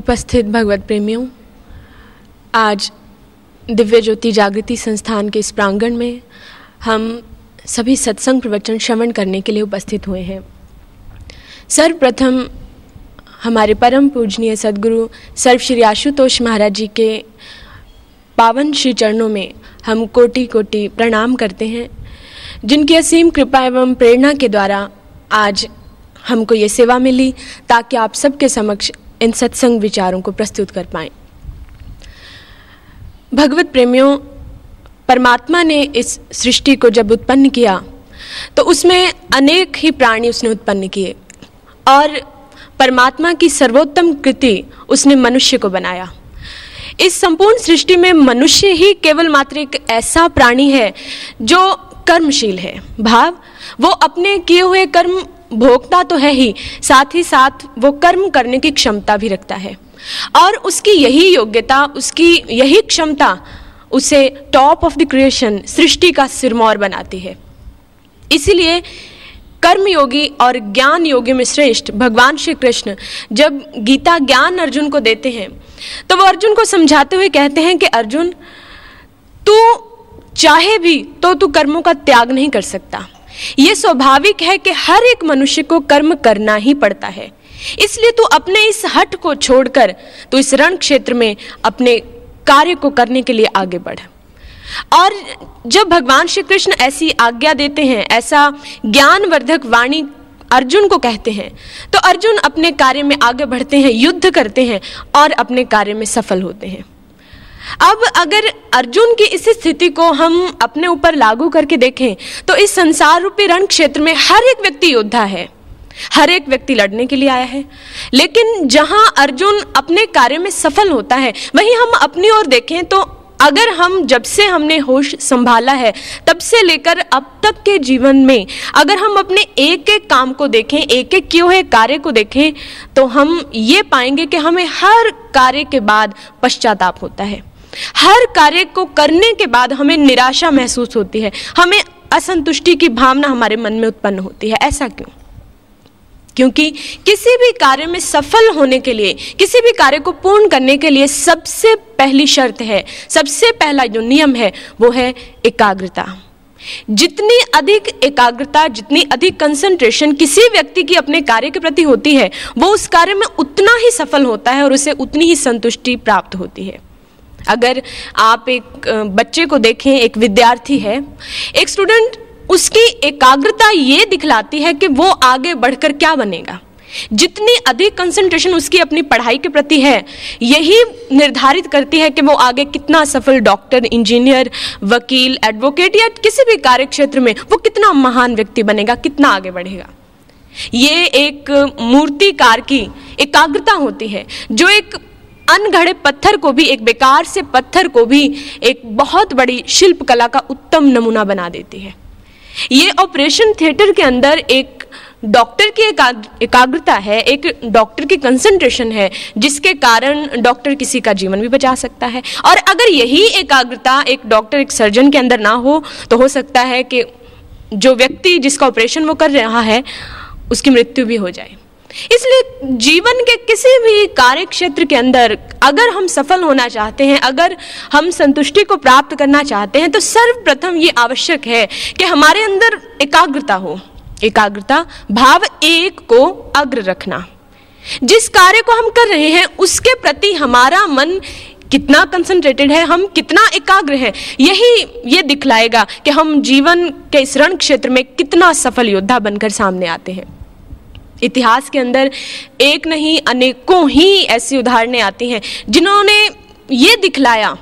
उपस्थित भगवत प्रेमियों, आज दिव्य ज्योति जागृति संस्थान के इस प्रांगण में हम सभी सत्संग प्रवचन श्रवण करने के लिए उपस्थित हुए हैं। सर्वप्रथम हमारे परम पूजनीय सदगुरु सर्व श्री आशुतोष महाराज जी के पावन श्री चरणों में हम कोटि कोटि प्रणाम करते हैं, जिनकी असीम कृपा एवं प्रेरणा के द्वारा आज हमको ये सेवा मिली, ताकि आप सबके समक्ष इन सत्संग विचारों को प्रस्तुत कर पाएँ। भगवत प्रेमियों, परमात्मा ने इस सृष्टि को जब उत्पन्न किया तो उसमें अनेक ही प्राणी उसने उत्पन्न किए और परमात्मा की सर्वोत्तम कृति उसने मनुष्य को बनाया। इस संपूर्ण सृष्टि में मनुष्य ही केवल मात्र एक ऐसा प्राणी है जो कर्मशील है। भाव, वो अपने किए हुए कर्म भोगता तो है ही, साथ ही साथ वो कर्म करने की क्षमता भी रखता है। और उसकी यही योग्यता, उसकी यही क्षमता, उसे टॉप ऑफ़ द क्रिएशन सृष्टि का सिरमौर बनाती है। इसीलिए कर्म योगी और ज्ञान योगी में श्रेष्ठ भगवान श्री कृष्ण जब गीता ज्ञान अर्जुन को देते हैं तो वो अर्जुन को समझाते हुए कहते हैं कि, अर्जुन, तू चाहे भी तो तू कर्मों का त्याग नहीं कर सकता। ये स्वाभाविक है कि हर एक मनुष्य को कर्म करना ही पड़ता है। इसलिए तू अपने इस हट को छोड़कर तू इस रण क्षेत्र में अपने कार्य को करने के लिए आगे बढ़। और जब भगवान श्री कृष्ण ऐसी आज्ञा देते हैं, ऐसा ज्ञानवर्धक वाणी अर्जुन को कहते हैं तो अर्जुन अपने कार्य में आगे बढ़ते हैं, युद्ध करते हैं और अपने कार्य में सफल होते हैं। अब अगर अर्जुन की इस स्थिति को हम अपने ऊपर लागू करके देखें तो इस संसार रूपी रण क्षेत्र में हर एक व्यक्ति योद्धा है। हर एक व्यक्ति लड़ने के लिए आया है। लेकिन जहाँ अर्जुन अपने कार्य में सफल होता है, वहीं हम अपनी ओर देखें तो अगर हम जब से हमने होश संभाला है, तब से लेकर अब तक के जीवन में अगर हम अपने एक एक काम को देखें एक एक किए हुए कार्य को देखें तो हम ये पाएँगे कि हमें हर कार्य के बाद पश्चाताप होता है। हर कार्य को करने के बाद हमें निराशा महसूस होती है। हमें असंतुष्टि की भावना हमारे मन में उत्पन्न होती है। ऐसा क्यों? क्योंकि किसी भी कार्य में सफल होने के लिए, किसी भी कार्य को पूर्ण करने के लिए सबसे पहली शर्त है, सबसे पहला जो नियम है, वो है एकाग्रता। जितनी अधिक एकाग्रता, जितनी अधिक कंसंट्रेशन किसी व्यक्ति की अपने कार्य के प्रति होती है, वो उस कार्य में उतना ही सफल होता है और उसे उतनी ही संतुष्टि प्राप्त होती है। अगर आप एक बच्चे को देखें, एक विद्यार्थी है, एक स्टूडेंट उसकी एकाग्रता ये दिखलाती है कि वो आगे बढ़कर क्या बनेगा। जितनी अधिक कंसंट्रेशन उसकी अपनी पढ़ाई के प्रति है, यही निर्धारित करती है कि वो आगे कितना सफल डॉक्टर इंजीनियर वकील एडवोकेट या किसी भी कार्य क्षेत्र में वो कितना महान व्यक्ति बनेगा, कितना आगे बढ़ेगा। ये एक मूर्तिकार की एकाग्रता होती है, जो एक अनगढ़े पत्थर को भी, एक बेकार से पत्थर को भी एक बहुत बड़ी शिल्प कला का उत्तम नमूना बना देती है। ये ऑपरेशन थिएटर के अंदर एक डॉक्टर की एकाग्रता है, एक डॉक्टर की कंसंट्रेशन है, जिसके कारण डॉक्टर किसी का जीवन भी बचा सकता है। और अगर यही एकाग्रता एक डॉक्टर, एक सर्जन के अंदर ना हो तो हो सकता है कि जो व्यक्ति जिसका ऑपरेशन वो कर रहा है, उसकी मृत्यु भी हो जाए। इसलिए जीवन के किसी भी कार्य क्षेत्र के अंदर अगर हम सफल होना चाहते हैं, अगर हम संतुष्टि को प्राप्त करना चाहते हैं तो सर्वप्रथम ये आवश्यक है कि हमारे अंदर एकाग्रता हो। एकाग्रता, भाव एक को अग्र रखना। जिस कार्य को हम कर रहे हैं, उसके प्रति हमारा मन कितना कंसंट्रेटेड है, हम कितना एकाग्र हैं, यही ये दिखलाएगा कि हम जीवन के इस रण क्षेत्र में कितना सफल योद्धा बनकर सामने आते हैं। इतिहास के अंदर एक नहीं, अनेकों ही ऐसी उदाहरणें आती हैं, जिन्होंने ये दिखलाया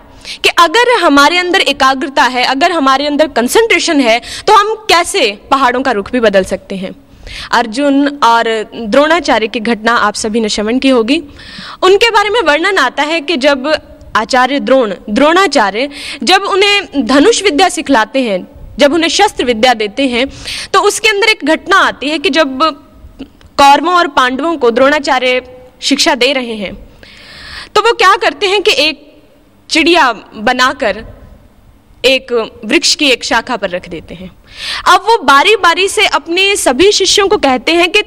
कि अगर हमारे अंदर एकाग्रता है, अगर हमारे अंदर कंसंट्रेशन है तो हम कैसे पहाड़ों का रुख भी बदल सकते हैं? अर्जुन और द्रोणाचार्य की घटना आप सभी ने श्रवण की होगी। उनके बारे में वर्णन आता है कि जब आचार्य द्रोण, द्रोणाचार्य जब उन्हें धनुष विद्या सिखलाते हैं, जब उन्हें शस्त्र विद्या देते हैं तो उसके अंदर एक घटना आती है कि जब कौरवों और पांडवों को द्रोणाचार्य शिक्षा दे रहे हैं। तो वो क्या करते हैं कि एक चिड़िया बनाकर एक वृक्ष की एक शाखा पर रख देते हैं। अब वो बारी बारी से अपने सभी शिष्यों को कहते हैं कि,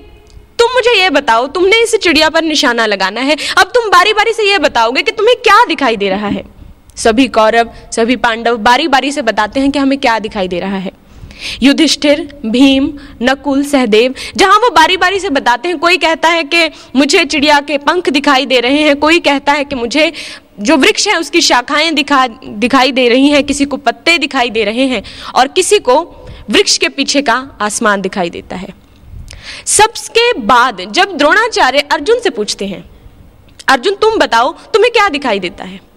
तुम मुझे ये बताओ, तुमने इस चिड़िया पर निशाना लगाना है। अब तुम बारी बारी से ये बताओगे कि तुम्हें क्या दिखाई दे रहा है? सभी कौरव, सभी पांडव बारी बारी से बताते हैं कि हमें क्या दिखाई दे रहा है। युधिष्ठिर, भीम, नकुल, सहदेव, जहाँ वो बारी बारी से बताते हैं, कोई कहता है कि मुझे चिड़िया के पंख दिखाई दे रहे हैं, कोई कहता है कि मुझे जो वृक्ष है, उसकी शाखाएँ दिखा, दिखाई दे रही हैं, किसी को पत्ते दिखाई दे रहे हैं और किसी को वृक्ष के पीछे का आसमान दिखाई देता है। सबके बाद जब द्रोणाचार्य अर्जुन से पूछते हैं, अर्जुन, तुम बताओ, तुम्हें क्या दिखाई देता है?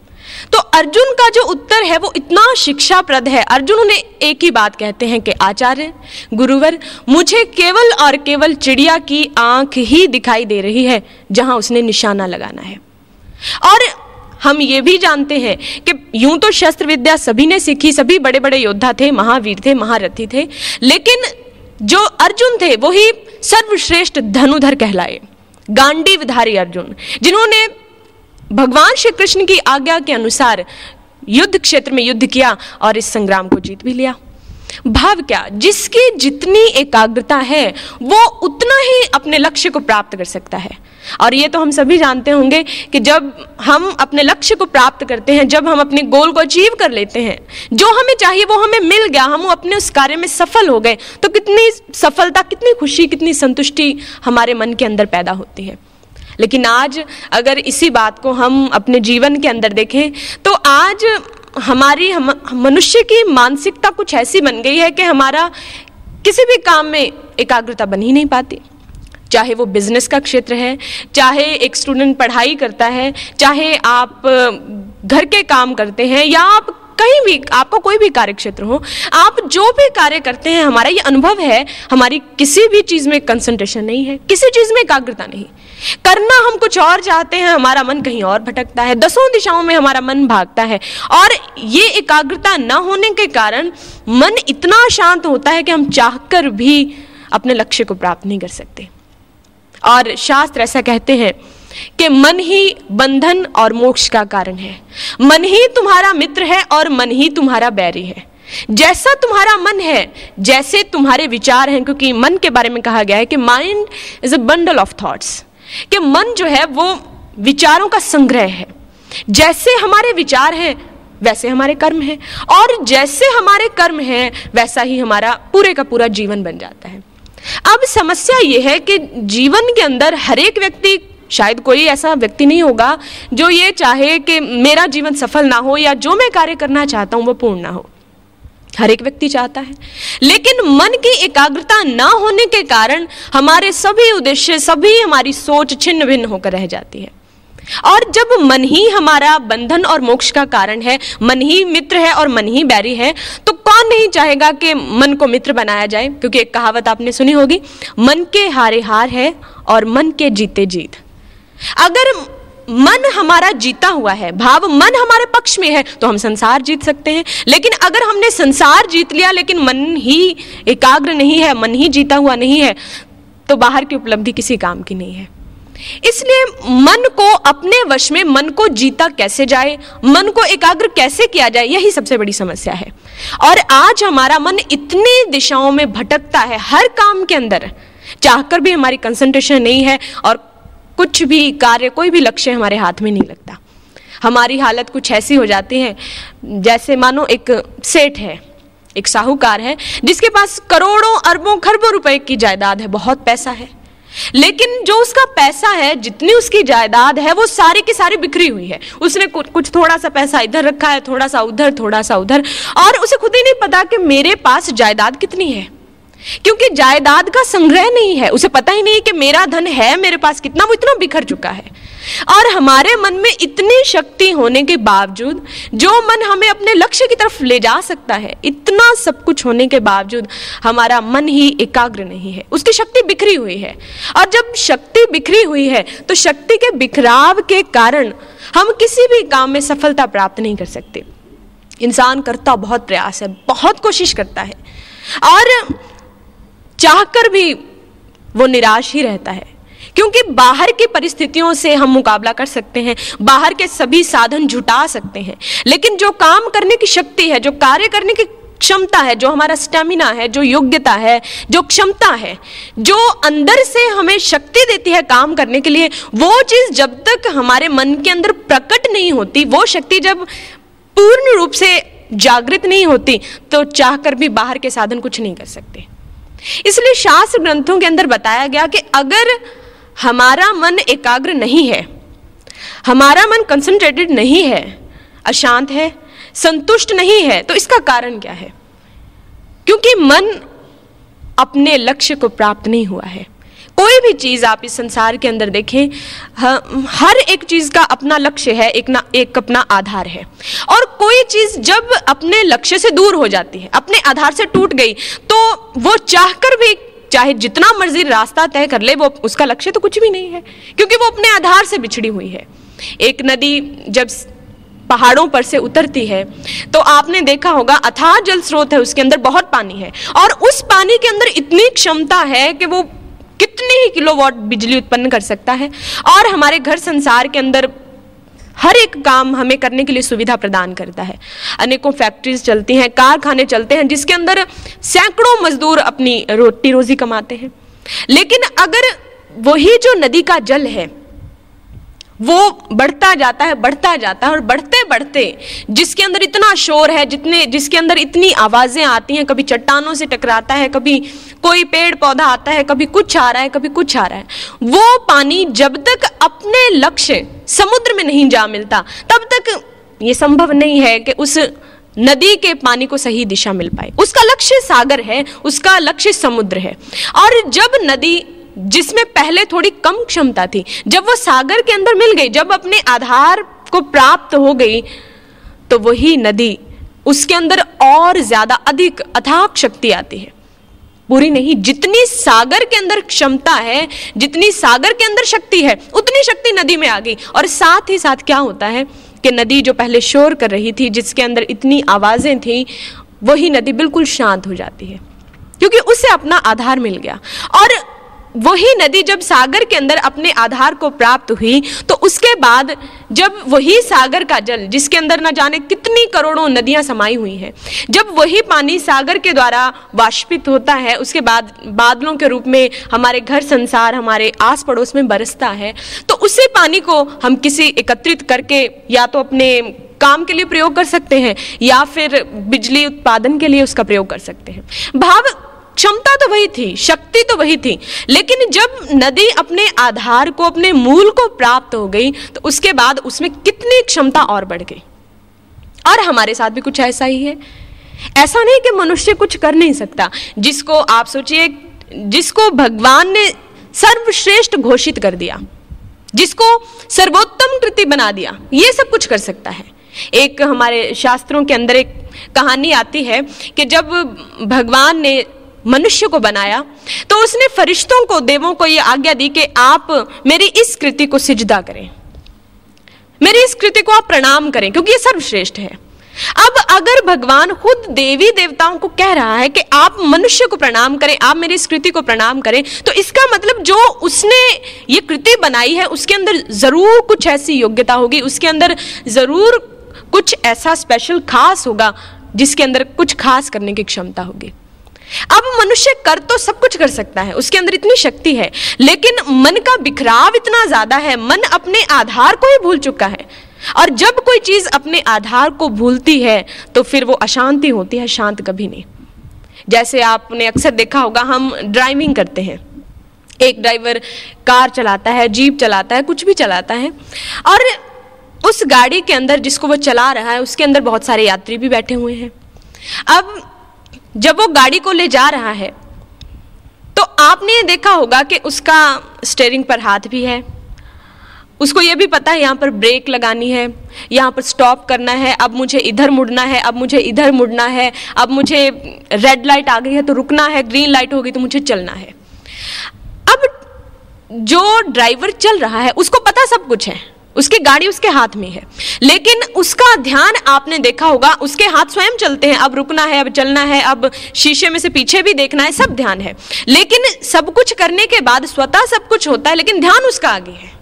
तो अर्जुन का जो उत्तर है वो इतना शिक्षाप्रद है। अर्जुन उन्हें एक ही बात कहते हैं कि आचार्य, गुरुवर, मुझे केवल और केवल चिड़िया की आँख ही दिखाई दे रही है, जहाँ उसने निशाना लगाना है। और हम ये भी जानते हैं कि यूँ तो शस्त्र विद्या सभी ने सीखी, सभी बड़े बड़े योद्धा थे, महावीर थे, महारथी थे, लेकिन जो अर्जुन थे वही सर्वश्रेष्ठ धनुधर कहलाए, गांडीवधारी अर्जुन, जिन्होंने भगवान श्री कृष्ण की आज्ञा के अनुसार युद्ध क्षेत्र में युद्ध किया और इस संग्राम को जीत भी लिया। भाव क्या? जिसकी जितनी एकाग्रता है, वो उतना ही अपने लक्ष्य को प्राप्त कर सकता है। और ये तो हम सभी जानते होंगे कि जब हम अपने लक्ष्य को प्राप्त करते हैं, जब हम अपने गोल को अचीव कर लेते हैं, जो हमें चाहिए वो हमें मिल गया, हम अपने उस कार्य में सफल हो गए तो कितनी सफलता, कितनी खुशी, कितनी संतुष्टि हमारे मन के अंदर पैदा होती है। लेकिन आज अगर इसी बात को हम अपने जीवन के अंदर देखें तो आज हमारी, हम, मनुष्य की मानसिकता कुछ ऐसी बन गई है कि हमारा किसी भी काम में एकाग्रता बन ही नहीं पाती। चाहे वो बिज़नेस का क्षेत्र है, चाहे एक स्टूडेंट पढ़ाई करता है, चाहे आप घर के काम करते हैं, या आप कहीं भी, आपका कोई भी कार्य क्षेत्र हो, आप जो भी कार्य करते हैं, हमारा ये अनुभव है, हमारी किसी भी चीज़ में कंसंट्रेशन नहीं है, किसी चीज़ में एकाग्रता नहीं। करना हम कुछ और चाहते हैं, हमारा मन कहीं और भटकता है। दसों दिशाओं में हमारा मन भागता है। और ये एकाग्रता न होने के कारण मन इतना शांत होता है कि हम चाहकर भी अपने लक्ष्य को प्राप्त नहीं कर सकते। और शास्त्र ऐसा कहते हैं कि मन ही बंधन और मोक्ष का कारण है। मन ही तुम्हारा मित्र है और मन ही तुम्हारा बैरी है। जैसा तुम्हारा मन है, जैसे तुम्हारे विचार हैं, क्योंकि मन के बारे में कहा गया है कि mind is a bundle of thoughts कि मन जो है वो विचारों का संग्रह है। जैसे हमारे विचार हैं, वैसे हमारे कर्म हैं, और जैसे हमारे कर्म हैं, वैसा ही हमारा पूरे का पूरा जीवन बन जाता है। अब समस्या यह है कि जीवन के अंदर हर एक व्यक्ति, शायद कोई ऐसा व्यक्ति नहीं होगा, जो ये चाहे कि मेरा जीवन सफल ना हो या जो मैं कार्य करना चाहता हूँ, वो पूर्ण ना हो। हर एक व्यक्ति चाहता है। लेकिन मन की एकाग्रता ना होने के कारण हमारे सभी उद्देश्य, सभी हमारी सोच छिन्न भिन्न होकर रह जाती है। और जब मन ही हमारा बंधन और मोक्ष का कारण है, मन ही मित्र है और मन ही बैरी है तो कौन नहीं चाहेगा कि मन को मित्र बनाया जाए? क्योंकि एक कहावत आपने सुनी होगी, मन के हारे हार है और मन के जीते जीत। अगर मन हमारा जीता हुआ है, भाव मन हमारे पक्ष में है तो हम संसार जीत सकते हैं। लेकिन अगर हमने संसार जीत लिया, लेकिन मन ही एकाग्र नहीं है, मन ही जीता हुआ नहीं है तो बाहर की उपलब्धि किसी काम की नहीं है। इसलिए मन को अपने वश में, मन को जीता कैसे जाए, मन को एकाग्र कैसे किया जाए, यही सबसे बड़ी समस्या है। और आज हमारा मन इतनी दिशाओं में भटकता है, हर काम के अंदर, चाहकर भी हमारी कंसंट्रेशन नहीं है, और कुछ भी कार्य, कोई भी लक्ष्य हमारे हाथ में नहीं लगता। हमारी हालत कुछ ऐसी हो जाती है, जैसे मानो एक सेठ है, एक साहूकार है, जिसके पास करोड़ों अरबों, खरबों रुपए की जायदाद है, बहुत पैसा है। लेकिन जो उसका पैसा है, जितनी उसकी जायदाद है, वो सारी की सारी बिखरी हुई है। उसने कुछ थोड़ा सा पैसा इधर रखा है थोड़ा सा उधर थोड़ा सा उधर, और उसे खुद ही नहीं पता कि मेरे पास जायदाद कितनी है। क्योंकि जायदाद का संग्रह नहीं है। उसे पता ही नहीं कि मेरा धन है, मेरे पास कितना, वो इतना बिखर चुका है। और हमारे मन में इतनी शक्ति होने के बावजूद, जो मन हमें अपने लक्ष्य की तरफ़ ले जा सकता है, इतना सब कुछ होने के बावजूद हमारा मन ही एकाग्र नहीं है। उसकी शक्ति बिखरी हुई है। और जब शक्ति बिखरी हुई है तो शक्ति के बिखराव के कारण हम किसी भी काम में सफलता प्राप्त नहीं कर सकते। इंसान करता बहुत प्रयास है, बहुत कोशिश करता है। और चाहकर भी वो निराश ही रहता है। क्योंकि बाहर की परिस्थितियों से हम मुकाबला कर सकते हैं, बाहर के सभी साधन जुटा सकते हैं। लेकिन जो काम करने की शक्ति है, जो कार्य करने की क्षमता है, जो हमारा स्टेमिना है, जो योग्यता है, जो क्षमता है, जो अंदर से हमें शक्ति देती है काम करने के लिए, वो चीज़ जब तक हमारे मन के अंदर प्रकट नहीं होती, वो शक्ति जब पूर्ण रूप से जागृत नहीं होती तो चाहकर भी बाहर के साधन कुछ नहीं कर सकते। इसलिए शास्त्र ग्रंथों के अंदर बताया गया कि अगर हमारा मन एकाग्र नहीं है, हमारा मन कंसंट्रेटेड नहीं है, अशांत है, संतुष्ट नहीं है तो इसका कारण क्या है? क्योंकि मन अपने लक्ष्य को प्राप्त नहीं हुआ है। कोई भी चीज़ आप इस संसार के अंदर देखें हर एक चीज़ का अपना लक्ष्य है, एक ना, एक अपना आधार है। और कोई चीज़ जब अपने लक्ष्य से दूर हो जाती है, अपने आधार से टूट गई तो वो चाहकर भी, चाहे जितना मर्ज़ी रास्ता तय कर ले, वो उसका लक्ष्य तो कुछ भी नहीं है, क्योंकि वो अपने आधार से बिछड़ी हुई है। एक नदी जब पहाड़ों पर से उतरती है तो आपने देखा होगा, अथाह जल स्रोत है, उसके अंदर बहुत पानी है। और उस पानी के अंदर इतनी क्षमता है कि वो कितने ही किलोवाट बिजली उत्पन्न कर सकता है? और हमारे घर संसार के अंदर हर एक काम हमें करने के लिए सुविधा प्रदान करता है। अनेकों फैक्ट्रीज चलती हैं, कारखाने चलते हैं, जिसके अंदर सैकड़ों मजदूर अपनी रोटी रोजी कमाते हैं। लेकिन अगर वही जो नदी का जल है वो बढ़ता जाता है, बढ़ता जाता है और बढ़ते बढ़ते जिसके अंदर इतना शोर है, जितने, जिसके अंदर इतनी आवाज़ें आती हैं, कभी चट्टानों से टकराता है, कभी कोई पेड़ पौधा आता है, कभी कुछ आ रहा है, कभी कुछ आ रहा है। वो पानी जब तक अपने लक्ष्य समुद्र में नहीं जा मिलता, तब तक ये संभव नहीं है कि उस नदी के पानी को सही दिशा मिल पाए। उसका लक्ष्य सागर है, उसका लक्ष्य समुद्र है। और जब नदी जिसमें पहले थोड़ी कम क्षमता थी, जब वो सागर के अंदर मिल गई, जब अपने आधार को प्राप्त हो गई तो वही नदी उसके अंदर और ज़्यादा अधिक अथाक शक्ति आती है। पूरी नहीं, जितनी सागर के अंदर क्षमता है, जितनी सागर के अंदर शक्ति है, उतनी शक्ति नदी में आ गई। और साथ ही साथ क्या होता है कि नदी जो पहले शोर कर रही थी, जिसके अंदर इतनी आवाज़ें थी, वही नदी बिल्कुल शांत हो जाती है, क्योंकि उसे अपना आधार मिल गया। और वही नदी जब सागर के अंदर अपने आधार को प्राप्त हुई तो उसके बाद जब वही सागर का जल, जिसके अंदर न जाने कितनी करोड़ों नदियाँ समाई हुई हैं, जब वही पानी सागर के द्वारा वाष्पित होता है, उसके बाद, बादलों के रूप में हमारे घर संसार, हमारे आस पड़ोस में बरसता है तो उसी पानी को हम किसी एकत्रित करके या तो अपने काम के लिए प्रयोग कर सकते हैं, या फिर बिजली उत्पादन के लिए उसका प्रयोग कर सकते हैं। भाव क्षमता तो वही थी, शक्ति तो वही थी, लेकिन जब नदी अपने आधार को, अपने मूल को प्राप्त हो गई तो उसके बाद उसमें कितनी क्षमता और बढ़ गई। और हमारे साथ भी कुछ ऐसा ही है। ऐसा नहीं कि मनुष्य कुछ कर नहीं सकता, जिसको आप सोचिए, जिसको भगवान ने सर्वश्रेष्ठ घोषित कर दिया, जिसको सर्वोत्तम कृति बना दिया, ये सब कुछ कर सकता है। एक हमारे शास्त्रों के अंदर एक कहानी आती है कि जब भगवान ने मनुष्य को बनाया तो उसने फरिश्तों को, देवों को यह आज्ञा दी कि आप मेरी इस कृति को सिजदा करें। मेरी इस कृति को आप प्रणाम करें, क्योंकि ये सर्वश्रेष्ठ है। अब अगर भगवान खुद देवी देवताओं को कह रहा है कि आप मनुष्य को प्रणाम करें, आप मेरी इस कृति को प्रणाम करें तो इसका मतलब जो उसने ये कृति बनाई है, उसके अंदर ज़रूर कुछ ऐसी योग्यता होगी, उसके अंदर ज़रूर कुछ ऐसा स्पेशल खास होगा, जिसके अंदर कुछ खास करने की क्षमता होगी। अब मनुष्य कर तो सब कुछ कर सकता है, उसके अंदर इतनी शक्ति है, लेकिन मन का बिखराव इतना ज़्यादा है, मन अपने आधार को ही भूल चुका है। और जब कोई चीज़ अपने आधार को भूलती है तो फिर वो अशांति होती है, शांत कभी नहीं। जैसे आपने अक्सर देखा होगा, हम ड्राइविंग करते हैं। एक ड्राइवर कार चलाता है जीप चलाता है, कुछ भी चलाता है, और उस गाड़ी के अंदर जिसको वो चला रहा है, उसके अंदर बहुत सारे यात्री भी बैठे हुए हैं। अब जब वो गाड़ी को ले जा रहा है तो आपने ये देखा होगा कि उसका स्टेयरिंग पर हाथ भी है। उसको ये भी पता है, यहाँ पर ब्रेक लगानी है, यहाँ पर स्टॉप करना है, अब मुझे इधर मुड़ना है, अब मुझे इधर मुड़ना है, अब मुझे रेड लाइट आ गई है तो रुकना है ग्रीन लाइट होगी तो मुझे चलना है। अब जो ड्राइवर चल रहा है, उसको पता सब कुछ है। उसकी गाड़ी उसके हाथ में है। लेकिन उसका ध्यान आपने देखा होगा, उसके हाथ स्वयं चलते हैं। अब रुकना है, अब चलना है, अब शीशे में से पीछे भी देखना है, सब ध्यान है। लेकिन सब कुछ करने के बाद स्वतः सब कुछ होता है, लेकिन ध्यान उसका आगे है।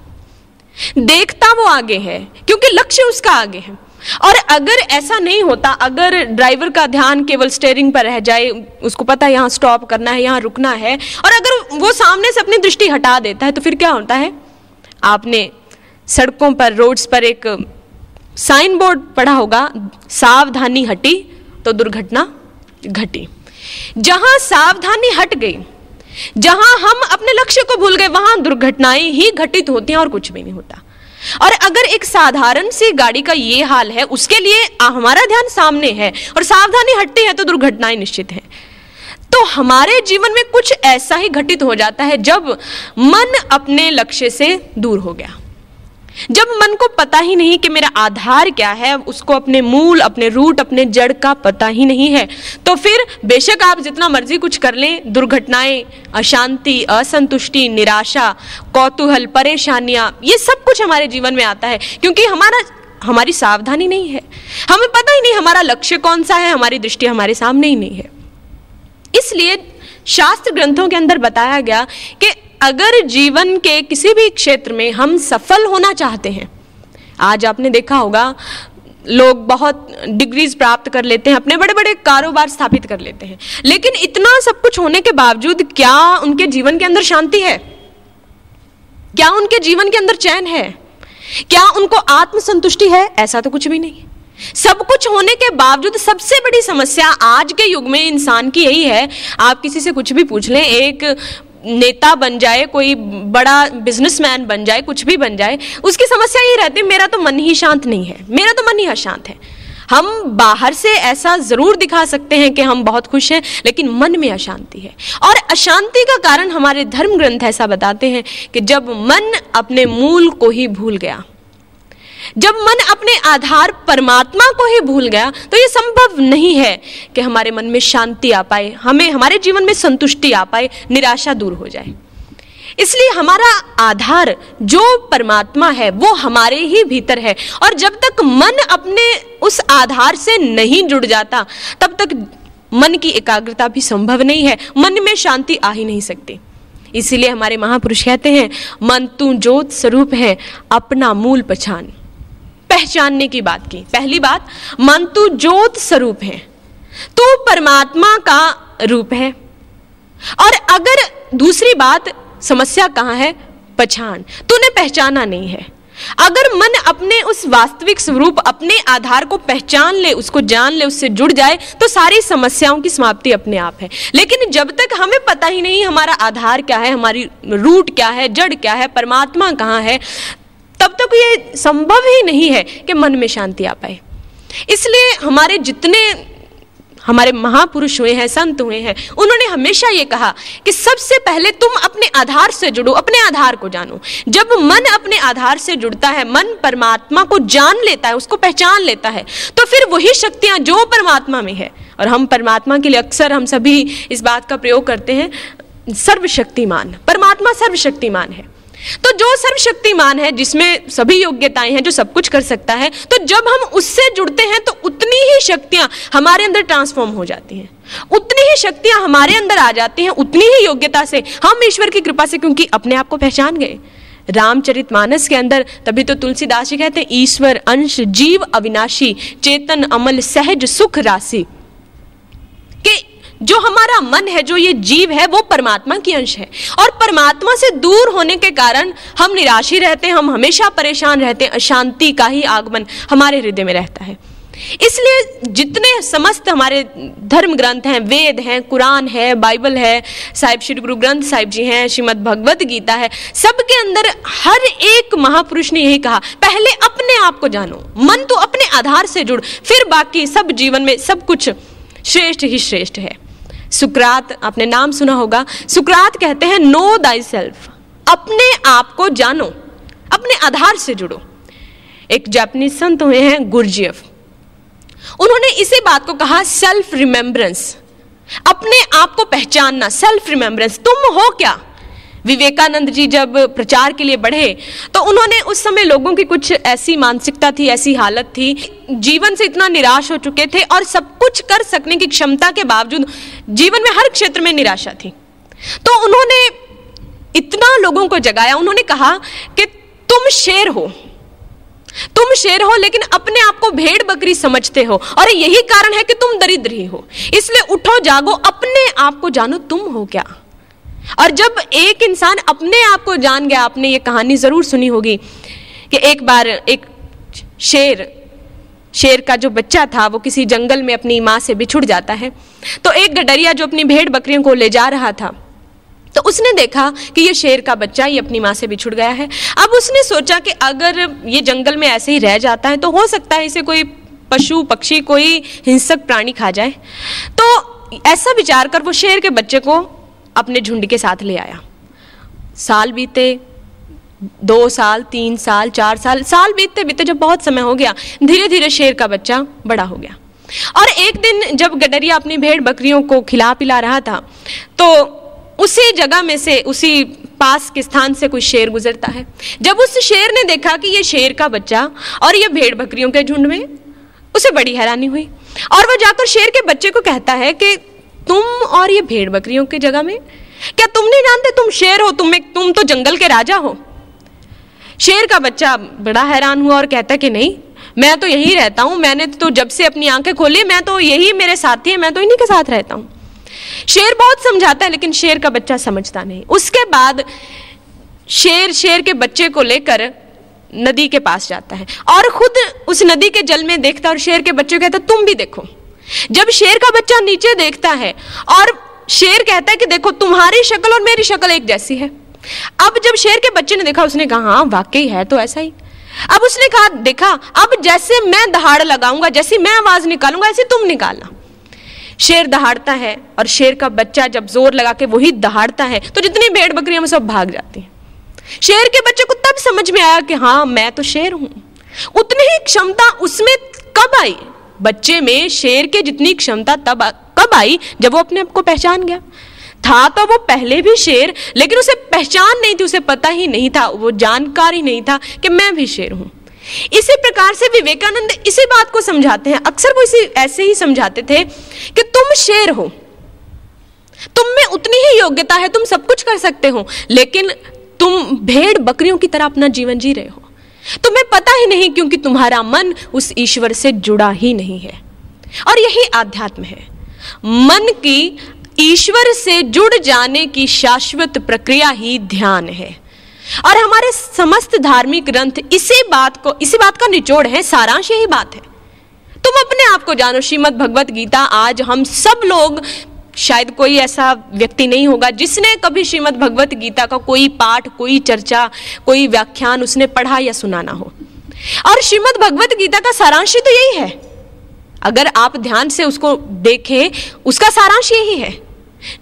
देखता वो आगे है, क्योंकि लक्ष्य उसका आगे है। और अगर ऐसा नहीं होता, अगर ड्राइवर का ध्यान केवल स्टेयरिंग पर रह जाए, उसको पता है यहाँ स्टॉप करना है, यहाँ रुकना है, और अगर वो सामने से अपनी दृष्टि हटा देता है तो फिर क्या होता है? आपने सड़कों पर, रोड्स पर एक साइन बोर्ड पढ़ा होगा, सावधानी हटी तो दुर्घटना घटी। जहाँ सावधानी हट गई, जहाँ हम अपने लक्ष्य को भूल गए, वहाँ दुर्घटनाएँ ही घटित होती हैं और कुछ भी नहीं होता। और अगर एक साधारण सी गाड़ी का ये हाल है, उसके लिए हमारा ध्यान सामने है और सावधानी हटती है तो दुर्घटनाएँ निश्चित है। तो हमारे जीवन में कुछ ऐसा ही घटित हो जाता है, जब मन अपने लक्ष्य से दूर हो गया। जब मन को पता ही नहीं कि मेरा आधार क्या है, उसको अपने मूल, अपने रूट, अपने जड़ का पता ही नहीं है तो फिर बेशक आप जितना मर्ज़ी कुछ कर लें, दुर्घटनाएँ, अशांति, असंतुष्टि, निराशा, कौतूहल, परेशानियाँ, ये सब कुछ हमारे जीवन में आता है, क्योंकि हमारा, हमारी सावधानी नहीं है। हमें पता ही नहीं हमारा लक्ष्य कौन सा है, हमारी दृष्टि हमारे सामने ही नहीं है। इसलिए शास्त्र ग्रंथों के अंदर बताया गया कि अगर जीवन के किसी भी क्षेत्र में हम सफल होना चाहते हैं, आज आपने देखा होगा, लोग बहुत डिग्रीज प्राप्त कर लेते हैं, अपने बड़े बड़े कारोबार स्थापित कर लेते हैं। लेकिन इतना सब कुछ होने के बावजूद क्या उनके जीवन के अंदर शांति है? क्या उनके जीवन के अंदर चैन है? क्या उनको आत्मसंतुष्टि है? ऐसा तो कुछ भी नहीं। सब कुछ होने के बावजूद सबसे बड़ी समस्या आज के युग में इंसान की यही है। आप किसी से कुछ भी पूछ लें, एक नेता बन जाए, कोई बड़ा बिजनेसमैन बन जाए, कुछ भी बन जाए, उसकी समस्या ये रहती है, मेरा तो मन ही शांत नहीं है, मेरा तो मन ही अशांत है। हम बाहर से ऐसा ज़रूर दिखा सकते हैं कि हम बहुत खुश हैं, लेकिन मन में अशांति है। और अशांति का कारण हमारे धर्म ग्रंथ ऐसा बताते हैं कि जब मन अपने मूल को ही भूल गया जब मन अपने आधार परमात्मा को ही भूल गया तो ये संभव नहीं है कि हमारे मन में शांति आ पाए, हमें, हमारे जीवन में संतुष्टि आ पाए, निराशा दूर हो जाए। इसलिए हमारा आधार, जो परमात्मा है, वो हमारे ही भीतर है। और जब तक मन अपने उस आधार से नहीं जुड़ जाता, तब तक मन की एकाग्रता भी संभव नहीं है। मन में शांति आ ही नहीं सकती। इसीलिए हमारे महापुरुष कहते हैं, मन तू ज्योत स्वरूप है, अपना मूल पहचान। पहचानने की बात की। पहली बात मन तू ज्योत स्वरूप है। तू परमात्मा का रूप है। और अगर दूसरी बात, समस्या कहाँ है? पहचान। तूने पहचाना नहीं है। अगर मन अपने उस वास्तविक स्वरूप, अपने आधार को पहचान ले, उसको जान ले, उससे जुड़ जाए तो सारी समस्याओं की समाप्ति अपने आप है। लेकिन जब तक हमें पता ही नहीं हमारा आधार क्या है, हमारी रूट क्या है, जड़ क्या है, परमात्मा कहाँ है तब तक ये संभव ही नहीं है कि मन में शांति आ पाए। इसलिए हमारे जितने हमारे महापुरुष हुए हैं, संत हुए हैं, उन्होंने हमेशा ये कहा कि सबसे पहले तुम अपने आधार से जुड़ो, अपने आधार को जानो। जब मन अपने आधार से जुड़ता है, मन परमात्मा को जान लेता है, उसको पहचान लेता है तो फिर वही शक्तियाँ जो परमात्मा में है। और हम परमात्मा के लिए अक्सर हम सभी इस बात का प्रयोग करते हैं, सर्वशक्तिमान, परमात्मा सर्वशक्तिमान है। तो जो सर्वशक्तिमान है, जिसमें सभी योग्यताएँ हैं, जो सब कुछ कर सकता है तो जब हम उससे जुड़ते हैं तो उतनी ही शक्तियाँ हमारे अंदर ट्रांसफॉर्म हो जाती हैं। उतनी ही शक्तियाँ हमारे अंदर आ जाती हैं, उतनी ही योग्यता से हम ईश्वर की कृपा से, क्योंकि अपने आप को पहचान गए। रामचरित मानस के अंदर, तभी तो तुलसीदास जी कहते हैं, ईश्वर, अंश, जीव, अविनाशी, चेतन, अमल, सहज, सुख, राशि। जो हमारा मन है, जो ये जीव है, वो परमात्मा की अंश है। और परमात्मा से दूर होने के कारण हम निराशी रहते हैं, हम हमेशा परेशान रहते हैं, अशांति का ही आगमन हमारे हृदय में रहता है। इसलिए जितने समस्त हमारे धर्म ग्रंथ हैं, वेद हैं, कुरान है, बाइबल है, साहिब श्री गुरु ग्रंथ साहिब जी हैं, श्रीमद भगवत गीता है, सबके अंदर हर एक महापुरुष ने यही कहा, पहले अपने आप को जानो, मन तो अपने आधार से जुड़, फिर बाकी सब जीवन में सब कुछ श्रेष्ठ ही श्रेष्ठ है। सुकरात, आपने नाम सुना होगा। सुकरात कहते हैं नो दाई सेल्फ अपने आप को जानो, अपने आधार से जुड़ो। एक जापनीज संत हुए हैं गुरजीएफ उन्होंने इसी बात को कहा सेल्फ रिमेंबरेंस अपने आप को पहचानना सेल्फ रिमेंबरेंस तुम हो क्या? विवेकानंद जी जब प्रचार के लिए बढ़े तो उन्होंने उस समय लोगों की कुछ ऐसी मानसिकता थी, ऐसी हालत थी, जीवन से इतना निराश हो चुके थे और सब कुछ कर सकने की क्षमता के बावजूद जीवन में हर क्षेत्र में निराशा थी। तो उन्होंने इतना लोगों को जगाया, उन्होंने कहा कि तुम शेर हो। तुम शेर हो, लेकिन अपने आप को भेड़ बकरी समझते हो और यही कारण है कि तुम दरिद्र ही हो। इसलिए उठो, जागो, अपने आप को जानो, तुम हो क्या? और जब एक इंसान अपने आप को जान गया, आपने ये कहानी ज़रूर सुनी होगी कि एक बार एक शेर शेर का जो बच्चा था, वो किसी जंगल में अपनी माँ से बिछुड़ जाता है। तो एक गडरिया जो अपनी भेड़ बकरियों को ले जा रहा था तो उसने देखा कि ये शेर का बच्चा ये अपनी माँ से बिछुड़ गया है। अब उसने सोचा कि अगर ये जंगल में ऐसे ही रह जाता है तो हो सकता है इसे कोई पशु, पक्षी, कोई हिंसक प्राणी खा जाए। तो ऐसा विचार कर वो शेर के बच्चे को अपने झुंड के साथ ले आया। साल बीते, दो साल, तीन साल, चार साल साल बीतते बीतते जब बहुत समय हो गया धीरे धीरे शेर का बच्चा बड़ा हो गया। और एक दिन जब गडरिया अपनी भेड़ बकरियों को खिला पिला रहा था तो उसी जगह में से, उसी पास के स्थान से कोई शेर गुजरता है। जब उस शेर ने देखा कि ये शेर का बच्चा और ये भेड़ बकरियों के झुंड में, उसे बड़ी हैरानी हुई। और वह जाकर शेर के बच्चे को कहता है कि तुम और ये भेड़ बकरियों की जगह में? क्या तुम नहीं जानते तुम शेर हो, तुम एक तुम तो जंगल के राजा हो। शेर का बच्चा बड़ा हैरान हुआ और कहता कि नहीं, मैं तो यहीं रहता हूँ, मैंने तो जब से अपनी आँखें खोली, मैं तो यही मेरे साथी है, मैं तो इन्हीं के साथ रहता हूँ। शेर बहुत समझाता है, लेकिन शेर का बच्चा समझता नहीं। उसके बाद शेर शेर के बच्चे को लेकर नदी के पास जाता है और खुद उस नदी के जल में देखता और शेर के बच्चे को कहता तुम भी देखो। जब शेर का बच्चा नीचे देखता है और शेर कहता है कि देखो, तुम्हारी शक्ल और मेरी शक्ल एक जैसी है। अब जब शेर के बच्चे ने देखा, उसने कहा हाँ वाकई है तो ऐसा ही। अब उसने कहा, देखा, अब जैसे मैं दहाड़ लगाऊँगा, जैसी मैं आवाज़ निकालूँगा, ऐसे तुम निकालना। शेर दहाड़ता है और शेर का बच्चा जब ज़ोर लगा के वही दहाड़ता है तो जितनी भेड़ बकरियाँ सब भाग जाती हैं। शेर के बच्चे को तब समझ में आया कि हाँ मैं तो शेर हूँ। उतनी ही क्षमता उसमें कब आई? बच्चे में शेर के जितनी क्षमता तब कब आई जब वो अपने आप को पहचान गया? था तो वो पहले भी शेर, लेकिन उसे पहचान नहीं थी, उसे पता ही नहीं था, वो जानकार ही नहीं था कि मैं भी शेर हूँ। इसी प्रकार से विवेकानंद इसी बात को समझाते हैं। अक्सर वो इसी, ऐसे ही समझाते थे कि तुम शेर हो। तुम में उतनी ही योग्यता है, तुम सब कुछ कर सकते हो, लेकिन तुम भेड़ बकरियों की तरह अपना जीवन जी रहे हो। तुम्हें पता ही नहीं क्योंकि तुम्हारा मन उस ईश्वर से जुड़ा ही नहीं है। और यही आध्यात्म है। मन की ईश्वर से जुड़ जाने की शाश्वत प्रक्रिया ही ध्यान है। और हमारे समस्त धार्मिक ग्रंथ इसी बात को, इसी बात का निचोड़ है, सारांश यही बात है। तुम अपने आप को जानो, श्रीमद भगवत गीता, आज हम सब लोग शायद कोई ऐसा व्यक्ति नहीं होगा जिसने कभी श्रीमद भगवत गीता का कोई पाठ, कोई चर्चा, कोई व्याख्यान उसने पढ़ा या सुना ना हो। और श्रीमद भगवत गीता का सारांश तो यही है। अगर आप ध्यान से उसको देखें, उसका सारांश यही है।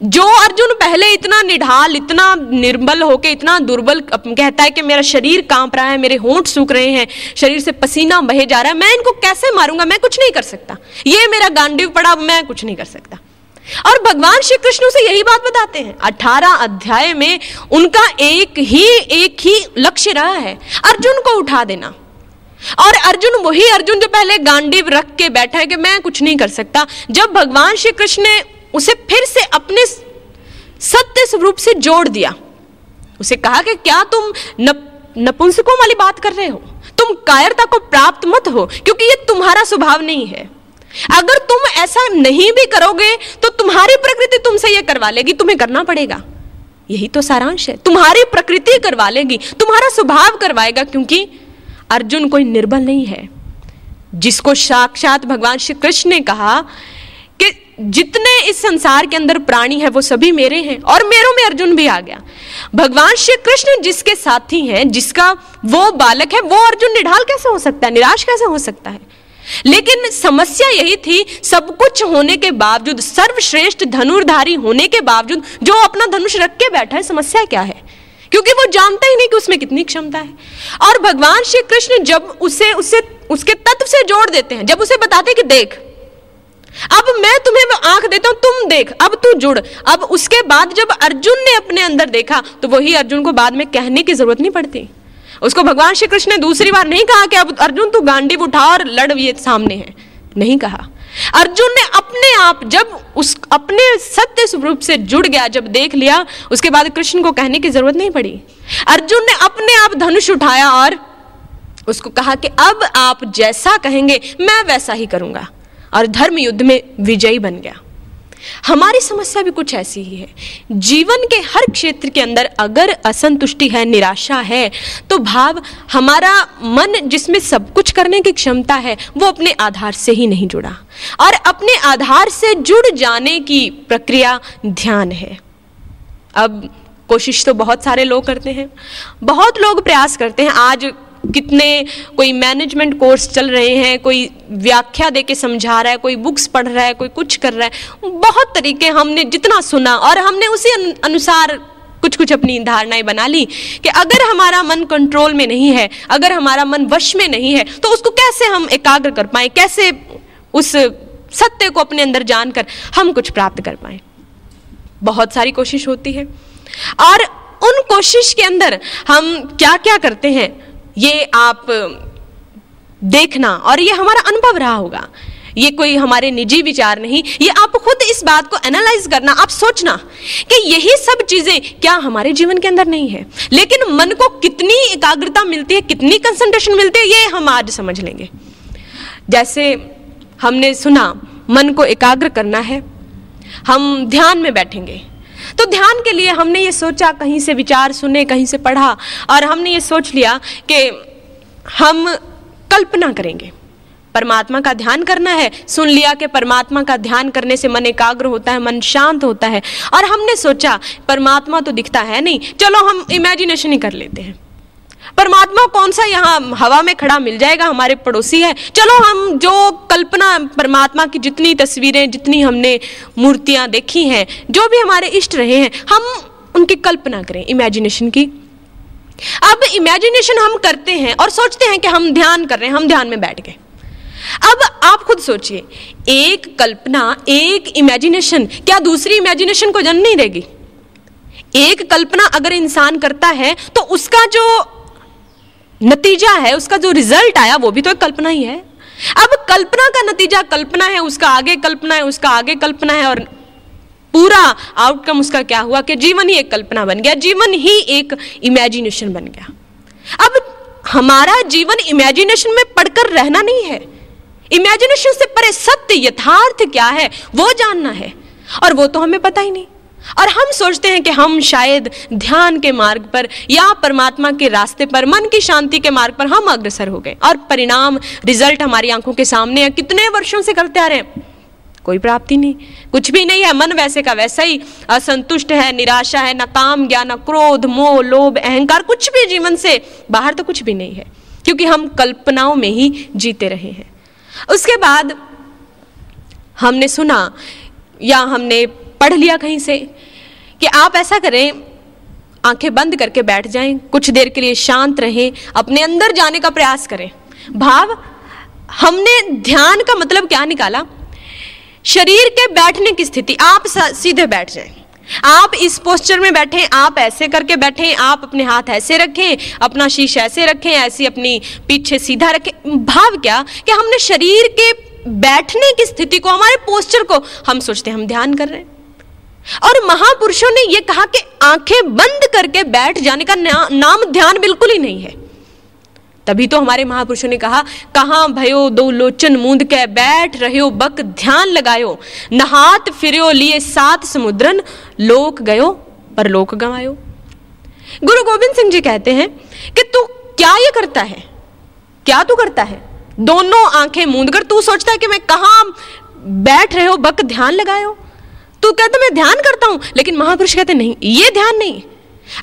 जो अर्जुन पहले इतना निढाल, इतना निर्बल होके, इतना दुर्बल कहता है कि मेरा शरीर काँप रहा है, मेरे होंठ सूख रहे हैं, शरीर से पसीना बहे जा रहा है, मैं इनको कैसे मारूँगा? मैं कुछ नहीं कर सकता। ये मेरा गांडीव पड़ा मैं कुछ नहीं कर सकता। और भगवान श्री कृष्ण से यही बात बताते हैं। अठारह अध्याय में उनका एक ही एक ही लक्ष्य रहा है, अर्जुन को उठा देना। और अर्जुन, वही अर्जुन जो पहले गांडीव रख के बैठा है कि मैं कुछ नहीं कर सकता, जब भगवान श्री कृष्ण ने उसे फिर से अपने सत्य स्वरूप से जोड़ दिया। उसे कहा कि क्या तुम नपुंसकों वाली बात कर रहे हो? तुम कायरता को प्राप्त मत हो, क्योंकि ये तुम्हारा स्वभाव नहीं है। अगर तुम ऐसा नहीं भी करोगे तो तुम्हारी प्रकृति तुमसे यह करवा लेगी, तुम्हें करना पड़ेगा। यही तो सारांश है। तुम्हारी प्रकृति करवा लेगी, तुम्हारा स्वभाव करवाएगा, क्योंकि अर्जुन कोई निर्बल नहीं है। जिसको साक्षात भगवान श्री कृष्ण ने कहा कि जितने इस संसार के अंदर प्राणी है, वो सभी मेरे हैं, और मेरों में अर्जुन भी आ गया। भगवान श्री कृष्ण जिसके साथी हैं, जिसका वो बालक है, वो अर्जुन निढाल कैसे हो सकता है? निराश कैसे हो सकता है? लेकिन समस्या यही थी, सब कुछ होने के बावजूद, सर्वश्रेष्ठ धनुर्धारी होने के बावजूद, जो अपना धनुष रख के बैठा है, समस्या क्या है? क्योंकि वो जानता ही नहीं कि उसमें कितनी क्षमता है। और भगवान श्री कृष्ण जब उसे उसे, उसके तत्व से जोड़ देते हैं, जब उसे बताते कि देख, अब मैं तुम्हें आँख देता हूँ, तुम देख, अब तू जुड़। अब उसके बाद जब अर्जुन ने अपने अंदर देखा तो वही अर्जुन को बाद में कहने की ज़रूरत नहीं पड़ती। उसको भगवान श्री कृष्ण ने दूसरी बार नहीं कहा कि अब अर्जुन, तू गांडी उठा और लड़, ये सामने है। नहीं कहा। अर्जुन ने अपने आप, जब उस, अपने सत्य स्वरूप से जुड़ गया, जब देख लिया, उसके बाद कृष्ण को कहने की ज़रूरत नहीं पड़ी। अर्जुन ने अपने आप धनुष उठाया और उसको कहा कि अब आप जैसा कहेंगे, मैं वैसा ही करूँगा। और धर्म युद्ध में विजयी बन गया। हमारी समस्या भी कुछ ऐसी ही है। जीवन के हर क्षेत्र के अंदर अगर असंतुष्टि है, निराशा है तो भाव हमारा मन जिसमें सब कुछ करने की क्षमता है, वो अपने आधार से ही नहीं जुड़ा। और अपने आधार से जुड़ जाने की प्रक्रिया ध्यान है। अब कोशिश तो बहुत सारे लोग करते हैं। बहुत लोग प्रयास करते हैं, आज कितने कोई मैनेजमेंट कोर्स चल रहे हैं, कोई व्याख्या दे के समझा रहा है, कोई बुक्स पढ़ रहा है, कोई कुछ कर रहा है। बहुत तरीके हमने जितना सुना और हमने उसी अनुसार कुछ कुछ अपनी धारणाएँ बना ली कि अगर हमारा मन कंट्रोल में नहीं है, अगर हमारा मन वश में नहीं है तो उसको कैसे हम एकाग्र कर पाए, कैसे उस सत्य को अपने अंदर जानकर हम कुछ प्राप्त कर पाए। बहुत सारी कोशिश होती है। और उन कोशिश के अंदर हम क्या क्या करते हैं? ये आप देखना और ये हमारा अनुभव रहा होगा। ये कोई हमारे निजी विचार नहीं, ये आप खुद इस बात को एनालाइज करना, आप सोचना कि यही सब चीज़ें क्या हमारे जीवन के अंदर नहीं है। लेकिन मन को कितनी एकाग्रता मिलती है, कितनी कंसंट्रेशन मिलती है, ये हम आज समझ लेंगे। जैसे हमने सुना, मन को एकाग्र करना है, हम ध्यान में बैठेंगे। तो ध्यान के लिए हमने ये सोचा, कहीं से विचार सुने, कहीं से पढ़ा, और हमने ये सोच लिया कि हम कल्पना करेंगे। परमात्मा का ध्यान करना है, सुन लिया कि परमात्मा का ध्यान करने से मन एकाग्र होता है, मन शांत होता है। और हमने सोचा, परमात्मा तो दिखता है नहीं, चलो हम इमेजिनेशन ही कर लेते हैं। परमात्मा कौन सा यहाँ हवा में खड़ा मिल जाएगा? हमारे पड़ोसी है। चलो हम जो कल्पना परमात्मा की जितनी तस्वीरें, जितनी हमने मूर्तियाँ देखी हैं, जो भी हमारे इष्ट रहे हैं, हम उनकी कल्पना करें इमेजिनेशन की। अब इमेजिनेशन हम करते हैं और सोचते हैं कि हम ध्यान कर रहे हैं, हम ध्यान में बैठ गए। अब आप खुद सोचिए, एक कल्पना, एक इमेजिनेशन क्या दूसरी इमेजिनेशन को जन्म नहीं देगी? एक कल्पना अगर इंसान करता है तो उसका जो नतीजा है, उसका जो रिज़ल्ट आया, वो भी तो एक कल्पना ही है। अब कल्पना का नतीजा, कल्पना है, उसका आगे कल्पना है, उसका आगे कल्पना है, और पूरा आउटकम उसका क्या हुआ कि जीवन ही एक कल्पना बन गया, जीवन ही एक इमेजिनेशन बन गया। अब हमारा जीवन इमेजिनेशन में पढ़कर रहना नहीं है। इमेजिनेशन से परे सत्य, यथार्थ क्या है, वो जानना है, और वो तो हमें पता ही नहीं। और हम सोचते हैं कि हम शायद ध्यान के मार्ग पर या परमात्मा के रास्ते पर, मन की शांति के मार्ग पर हम अग्रसर हो गए। और परिणाम रिज़ल्ट हमारी आँखों के सामने है। कितने वर्षों से करते आ रहे हैं? कोई प्राप्ति नहीं। कुछ भी नहीं है। मन वैसे का वैसा ही असंतुष्ट है, निराशा है, न काम ज्ञान क्रोध, मोह, लोभ, अहंकार, कुछ भी जीवन से बाहर तो कुछ भी नहीं है। क्योंकि हम कल्पनाओं में ही जीते रहे हैं। उसके बाद हमने सुना या हमने पढ़ लिया कहीं से कि आप ऐसा करें, आँखें बंद करके बैठ जाएँ, कुछ देर के लिए शांत रहें, अपने अंदर जाने का प्रयास करें। भाव, हमने ध्यान का मतलब क्या निकाला? शरीर के बैठने की स्थिति, आप सीधे बैठ जाएँ। आप इस पोस्चर में बैठें, आप ऐसे करके बैठें, आप अपने हाथ ऐसे रखें, अपना शीश ऐसे रखें, ऐसी अपनी पीछे सीधा रखें। भाव क्या? कि हमने शरीर के बैठने की स्थिति को, हमारे पोस्चर को, हम सोचते हैं, हम ध्यान कर रहे हैं। और महापुरुषों ने यह कहा कि आँखें बंद करके बैठ जाने का ना, नाम ध्यान बिल्कुल ही नहीं है। तभी तो हमारे महापुरुषों ने कहा कहा भयो दो लोचन मूंद के बैठ रहे हो बक ध्यान लगायो नहात फिर लिए सात समुद्रन लोक गयो पर लोक गवायो। गुरु गोविंद सिंह जी कहते हैं कि तू क्या ये करता है? क्या तू करता है? दोनों आँखें मूंद कर तू सोचता है कि मैं कहा बैठ रहे हो बक ध्यान लगायो? तू कहता मैं ध्यान करता हूँ, लेकिन महापुरुष कहते नहीं, ये ध्यान नहीं।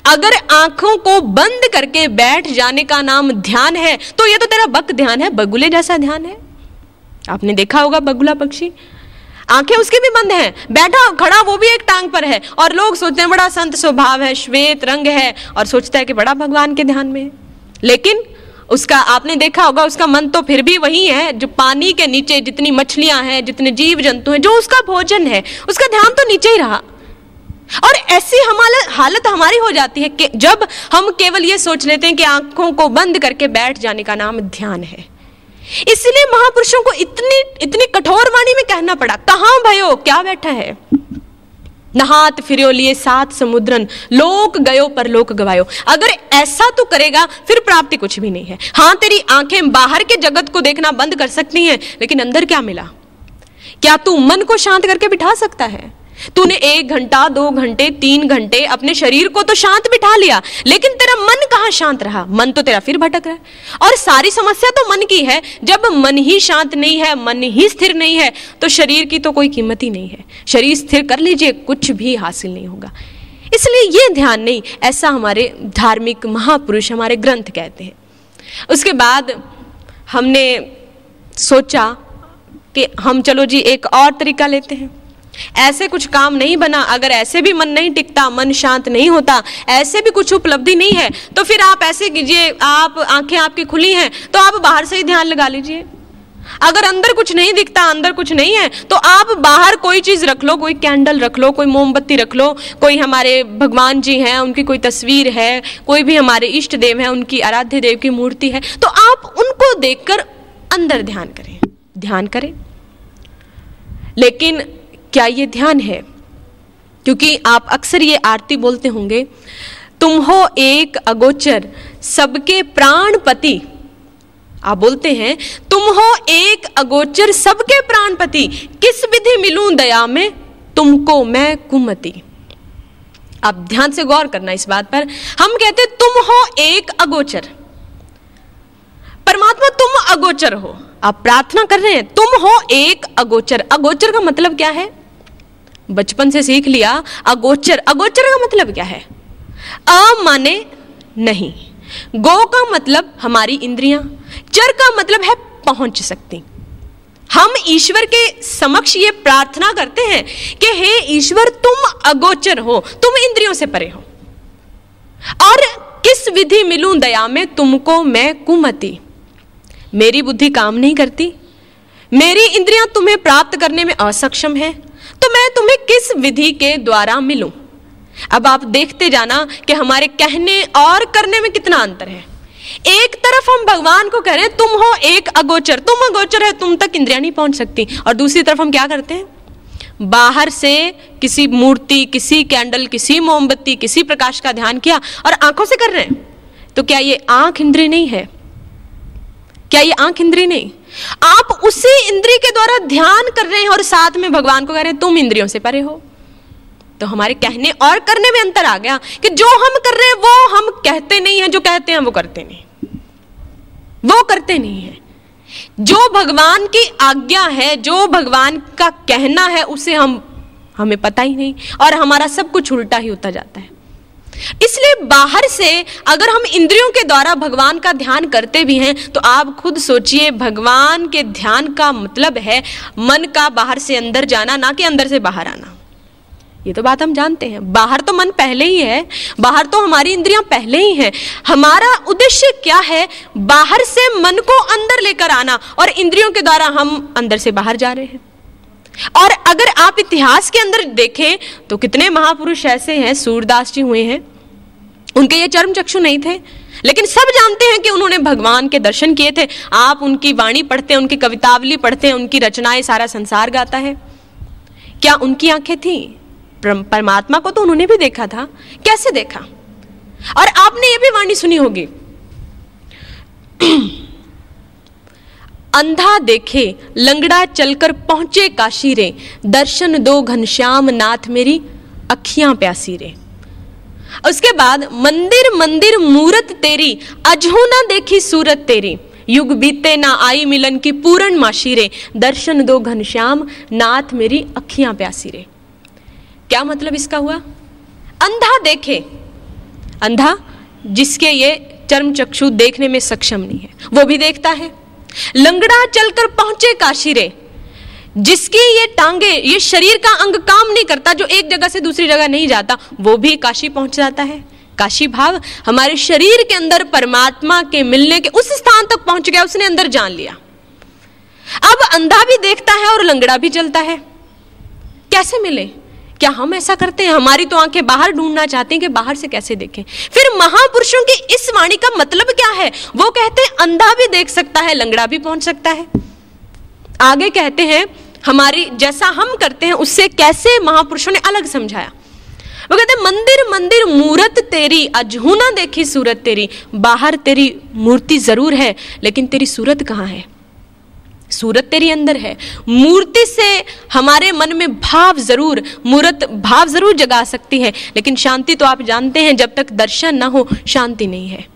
अगर आँखों को बंद करके बैठ जाने का नाम ध्यान है तो ये तो तेरा बक ध्यान है, बगुले जैसा ध्यान है। आपने देखा होगा बगुला पक्षी? आँखें उसकी भी बंद हैं, बैठा, खड़ा, वो भी एक टांग पर है। और लोग सोचते हैं, बड़ा संत स्वभाव है, श्वेत रंग है, और सोचता है कि बड़ा भगवान के ध्यान में है। लेकिन उसका आपने देखा होगा, उसका मन तो फिर भी वही है, जो पानी के नीचे जितनी मछलियाँ हैं, जितने जीव जंतु हैं, जो उसका भोजन है, उसका ध्यान तो नीचे ही रहा। और ऐसी हमारे हालत हमारी हो जाती है कि जब हम केवल ये सोच लेते हैं कि आँखों को बंद करके बैठ जाने का नाम ध्यान है। इसलिए महापुरुषों को इतनी इतनी कठोर वाणी में कहना पड़ा, कहाँ भयो क्या बैठा है? नहात फिर लिए सात समुद्रन। लोक गयो पर लोक गवायो। अगर ऐसा तू करेगा, फिर प्राप्ति कुछ भी नहीं है। हाँ तेरी आँखें बाहर के जगत को देखना बंद कर सकती हैं, लेकिन अंदर क्या मिला? क्या तू मन को शांत करके बिठा सकता है? तूने एक घंटा, दो घंटे, तीन घंटे अपने शरीर को तो शांत बिठा लिया, लेकिन तेरा मन कहाँ शांत रहा? मन तो तेरा फिर भटक रहा है। और सारी समस्या तो मन की है। जब मन ही शांत नहीं है, मन ही स्थिर नहीं है तो शरीर की तो कोई कीमत ही नहीं है। शरीर स्थिर कर लीजिए, कुछ भी हासिल नहीं होगा। इसलिए ये ध्यान नहीं, ऐसा हमारे धार्मिक महापुरुष हमारे ग्रंथ कहते हैं। उसके बाद हमने सोचा कि हम चलो जी एक और तरीका लेते हैं। ऐसे कुछ काम नहीं बना, अगर ऐसे भी मन नहीं टिकता, मन शांत नहीं होता, ऐसे भी कुछ उपलब्धि नहीं है तो फिर आप ऐसे कीजिए, आप आँखें आपकी खुली हैं तो आप बाहर से ही ध्यान लगा लीजिए। अगर अंदर कुछ नहीं दिखता, अंदर कुछ नहीं है तो आप बाहर कोई चीज़ रख लो, कोई कैंडल रख लो, कोई मोमबत्ती रख लो, कोई हमारे भगवान जी हैं, उनकी कोई तस्वीर है, कोई भी हमारे इष्ट देव है, उनकी आराध्य देव की मूर्ति है तो आप उनको देखकर अंदर ध्यान करें ध्यान करें। लेकिन क्या ये ध्यान है? क्योंकि आप अक्सर ये आरती बोलते होंगे, तुम हो एक अगोचर, सबके प्राणपति आप बोलते हैं, तुम हो एक अगोचर, सबके प्राणपति किस विधि मिलूं दया में? तुमको मैं कुमति। आप ध्यान से गौर करना इस बात पर। हम कहते, तुम हो एक अगोचर। परमात्मा, तुम अगोचर हो। आप प्रार्थना कर रहे हैं, तुम हो एक अगोचर। अगोचर का मतलब क्या है? बचपन से सीख लिया, अगोचर। अगोचर का मतलब क्या है? अ माने नहीं। गो का मतलब हमारी इंद्रियाँ, चर का मतलब है पहुँच सकती हम ईश्वर के समक्ष ये प्रार्थना करते हैं कि हे ईश्वर, तुम अगोचर हो, तुम इंद्रियों से परे हो। और किस विधि मिलूं दया में, तुमको मैं कुमति। मेरी बुद्धि काम नहीं करती। मेरी इंद्रियाँ तुम्हें प्राप्त करने में असक्षम है। तो मैं तुम्हें किस विधि के द्वारा मिलूं? अब आप देखते जाना कि हमारे कहने और करने में कितना अंतर है। एक तरफ़ हम भगवान को कह रहे हैं, तुम हो एक अगोचर, तुम अगोचर है, तुम तक इंद्रिया नहीं पहुँच सकती। और दूसरी तरफ़ हम क्या करते हैं? बाहर से किसी मूर्ति, किसी कैंडल, किसी मोमबत्ती, किसी प्रकाश का ध्यान किया और आँखों से कर रहे हैं। तो क्या ये आँख इंद्रिय नहीं है? क्या ये आँख इंद्रिय नहीं? आप उसी इंद्रिय के द्वारा ध्यान कर रहे हैं और साथ में भगवान को कह रहे हैं, तुम इंद्रियों से परे हो। तो हमारे कहने और करने में अंतर आ गया कि जो हम कर रहे हैं, वो हम कहते नहीं है, जो कहते हैं, वो करते नहीं वो करते नहीं है। जो भगवान की आज्ञा है, जो भगवान का कहना है, उसे हम, हमें पता ही नहीं और हमारा सब कुछ उल्टा ही होता जाता है। इसलिए बाहर से अगर हम इंद्रियों के द्वारा भगवान का ध्यान करते भी हैं तो आप खुद सोचिए, भगवान के ध्यान का मतलब है मन का बाहर से अंदर जाना, ना कि अंदर से बाहर आना। ये तो बात हम जानते हैं। बाहर तो मन पहले ही है, बाहर तो हमारी इंद्रियाँ पहले ही हैं। हमारा उद्देश्य क्या है? बाहर से मन को अंदर लेकर आना, और इंद्रियों के द्वारा हम अंदर से बाहर जा रहे हैं। और अगर आप इतिहास के अंदर देखें तो कितने महापुरुष ऐसे हैं सूरदास जी हुए हैं। उनके ये चर्म चक्षु नहीं थे, लेकिन सब जानते हैं कि उन्होंने भगवान के दर्शन किए थे। आप उनकी वाणी पढ़ते हैं, उनकी कवितावली पढ़ते हैं, उनकी रचनाएँ सारा संसार गाता है। क्या उनकी आँखें थी? परमात्मा को तो उन्होंने भी देखा था। कैसे देखा? और आपने ये भी वाणी सुनी होगी। अंधा देखे, लंगड़ा चलकर पहुँचे काशी रे दर्शन दो घनश्याम नाथ मेरी अखियाँ प्यासी रे उसके बाद, मंदिर मंदिर मूरत तेरी, अजहू ना देखी सूरत तेरी। युग बीते ना आई मिलन की पूरण माशी रे दर्शन दो घनश्याम नाथ मेरी अखियाँ प्यासी रे क्या मतलब इसका हुआ? अंधा देखे। अंधा, जिसके ये चर्म चक्षु देखने में सक्षम नहीं है। वो भी देखता है। लंगड़ा चलकर पहुँचे काशी रे, जिसकी ये टांगे, ये शरीर का अंग काम नहीं करता, जो एक जगह से दूसरी जगह नहीं जाता, वो भी काशी पहुँच जाता है। काशी भाव हमारे शरीर के अंदर परमात्मा के मिलने के उस स्थान तक पहुँच गया, उसने अंदर जान लिया। अब अंधा भी देखता है और लंगड़ा भी चलता है। कैसे मिले? क्या हम ऐसा करते हैं? हमारी तो आँखें बाहर ढूंढना चाहते हैं कि बाहर से कैसे देखें। फिर महापुरुषों की इस वाणी का मतलब क्या है? वो कहते हैं, अंधा भी देख सकता है, लंगड़ा भी पहुँच सकता है। आगे कहते हैं, हमारी जैसा हम करते हैं, उससे कैसे महापुरुषों ने अलग समझाया? वो कहते मंदिर मंदिर, मूरत तेरी अजहू ना देखी सूरत तेरी। बाहर तेरी मूर्ति ज़रूर है, लेकिन तेरी सूरत कहाँ है? सूरत तेरी अंदर है। मूर्ति से हमारे मन में भाव ज़रूर, मूर्त भाव ज़रूर जगा सकती है। लेकिन शांति तो आप जानते हैं, जब तक दर्शन ना हो, शांति नहीं है।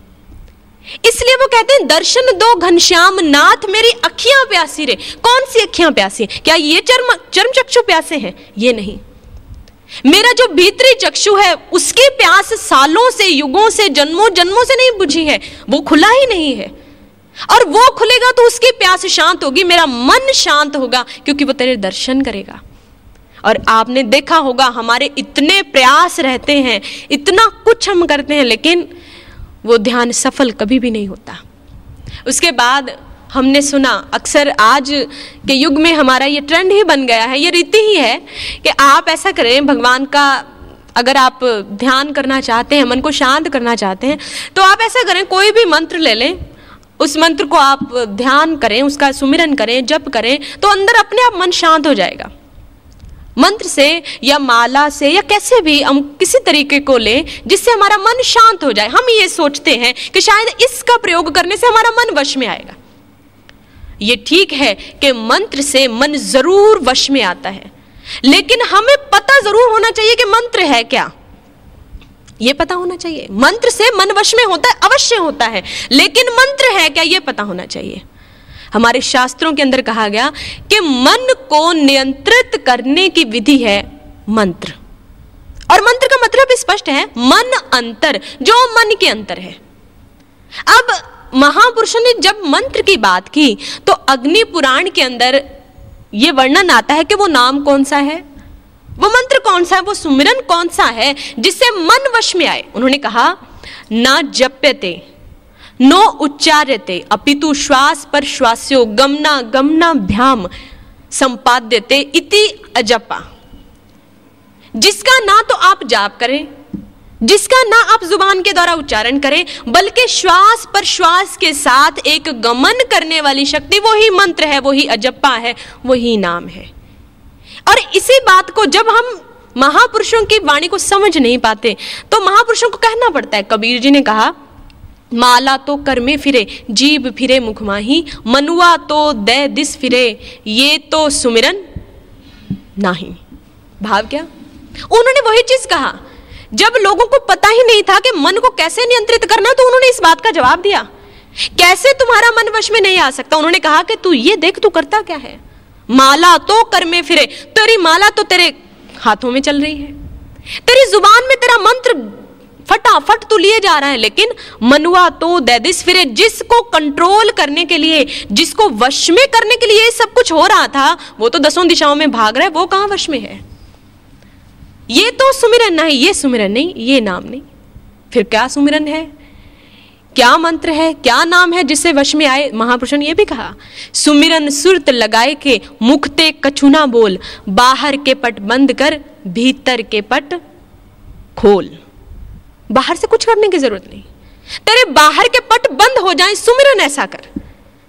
इसलिए वो कहते हैं, दर्शन दो घनश्याम नाथ मेरी अखियाँ प्यासी रे। कौन सी अखियाँ प्यासी? है? क्या ये चर्म चर्म चक्षु प्यासे हैं? ये नहीं। मेरा जो भीतरी चक्षु है, उसकी प्यास सालों से, युगों से, जन्मों जन्मों से नहीं बुझी है। वो खुला ही नहीं है। और वो खुलेगा तो उसकी प्यास शांत होगी, मेरा मन शांत होगा, क्योंकि वो तेरे दर्शन करेगा। और आपने देखा होगा, हमारे इतने प्रयास रहते हैं, इतना कुछ हम करते हैं, लेकिन वो ध्यान सफल कभी भी नहीं होता। उसके बाद हमने सुना, अक्सर आज के युग में हमारा ये ट्रेंड ही बन गया है, ये रीति ही है कि आप ऐसा करें, भगवान का अगर आप ध्यान करना चाहते हैं, मन को शांत करना चाहते हैं तो आप ऐसा करें, कोई भी मंत्र ले लें उस मंत्र को आप ध्यान करें, उसका सुमिरन करें, जप करें तो अंदर अपने आप मन शांत हो जाएगा। मंत्र से या माला से या कैसे भी हम किसी तरीके को लें, जिससे हमारा मन शांत हो जाए। हम ये सोचते हैं कि शायद इसका प्रयोग करने से हमारा मन वश में आएगा। ये ठीक है कि मंत्र से मन ज़रूर वश में आता है, लेकिन हमें पता ज़रूर होना चाहिए कि मंत्र है क्या। ये पता होना चाहिए। मंत्र से मन वश में होता है, अवश्य होता है। लेकिन मंत्र है क्या? ये पता होना चाहिए। हमारे शास्त्रों के अंदर कहा गया कि मन को नियंत्रित करने की विधि है मंत्र। और मंत्र का मतलब स्पष्ट है, मन अंतर, जो मन के अंतर है। अब महापुरुषों ने जब मंत्र की बात की तो अग्नि पुराण के अंदर यह वर्णन आता है कि वो नाम कौन सा है? वो मंत्र कौन सा है? वो सुमिरन कौन सा है जिससे मन वश में आए? उन्होंने कहा, ना जप्यते, नो उच्चार्यते, अपितु श्वास पर श्वास्यो, गमना गमनाभ्याम संपाद्यते इति अजपा। जिसका ना तो आप जाप करें, जिसका ना आप ज़ुबान के द्वारा उच्चारण करें, बल्कि श्वास पर श्वास के साथ एक गमन करने वाली शक्ति, वही मंत्र है, वही अजप्पा है, वही नाम है। और इसी बात को जब हम महापुरुषों की वाणी को समझ नहीं पाते तो महापुरुषों को कहना पड़ता है। कबीर जी ने कहा, माला तो कर में फिरे जीव फिरे मुखमाही मनुआ तो दे दिस फिरे, ये तो सुमिरन नहीं। भाव क्या? उन्होंने वही चीज़ कहा। जब लोगों को पता ही नहीं था कि मन को कैसे नियंत्रित करना तो उन्होंने इस बात का जवाब दिया। कैसे तुम्हारा मन वश में नहीं आ सकता? उन्होंने कहा कि तू ये देख, तू करता क्या है? माला तो कर में फिरे। तेरी माला तो तेरे हाथों में चल रही है। तेरी ज़ुबान में तेरा मंत्र फटाफट तो लिए जा रहा है, लेकिन मनुआ तो दैदिस फिरे, जिसको कंट्रोल करने के लिए, जिसको वश में करने के लिए सब कुछ हो रहा था, वो तो दसों दिशाओं में भाग रहा है, वो कहाँ वश में है? ये तो सुमिरन नहीं, ये सुमिरन नहीं, ये नाम नहीं। फिर क्या सुमिरन है? क्या मंत्र है, क्या नाम है जिससे वश में आए महापुरुषों ने यह भी कहा, सुमिरन सुरत लगाए के मुखते कछुना बोल, बाहर के पट बंद कर, भीतर के पट खोल। बाहर से कुछ करने की ज़रूरत नहीं। तेरे बाहर के पट बंद हो जाएँ, सुमिरन ऐसा कर।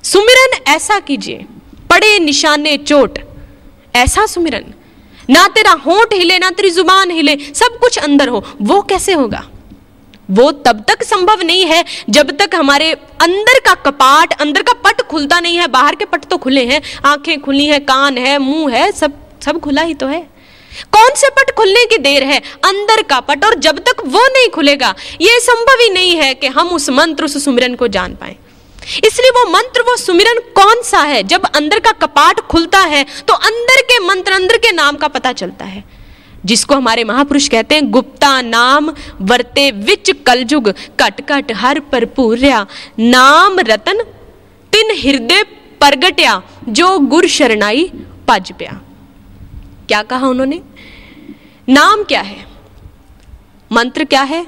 सुमिरन ऐसा कीजिए, पड़े निशाने चोट, ऐसा सुमिरन। ना तेरा होंठ हिले, ना तेरी ज़ुबान हिले, सब कुछ अंदर हो, वो कैसे होगा? वो तब तक संभव नहीं है जब तक हमारे अंदर का कपाट, अंदर का पट खुलता नहीं है, बाहर के पट तो खुले हैं, आँखें खुली हैं, कान है, मुँह है, सब सब खुला ही तो है। कौन से पट खुलने की देर है? अंदर का पट, और जब तक वो नहीं खुलेगा, ये संभव ही नहीं है कि हम उस मंत्र, उस सुमिरन को जान पाए। इसलिए वो मंत्र, वो सुमिरन कौन सा है? जब अंदर का कपाट खुलता है तो अंदर के मंत्र, अंदर के नाम का पता चलता है। जिसको हमारे महापुरुष कहते हैं गुप्ता नाम वर्ते विच कलजुग, कट कट हर पर नाम रतन तिन हृदय प्रगट्या, जो गुर शरणाई पज प्या। क्या कहा उन्होंने? नाम क्या है? मंत्र क्या है?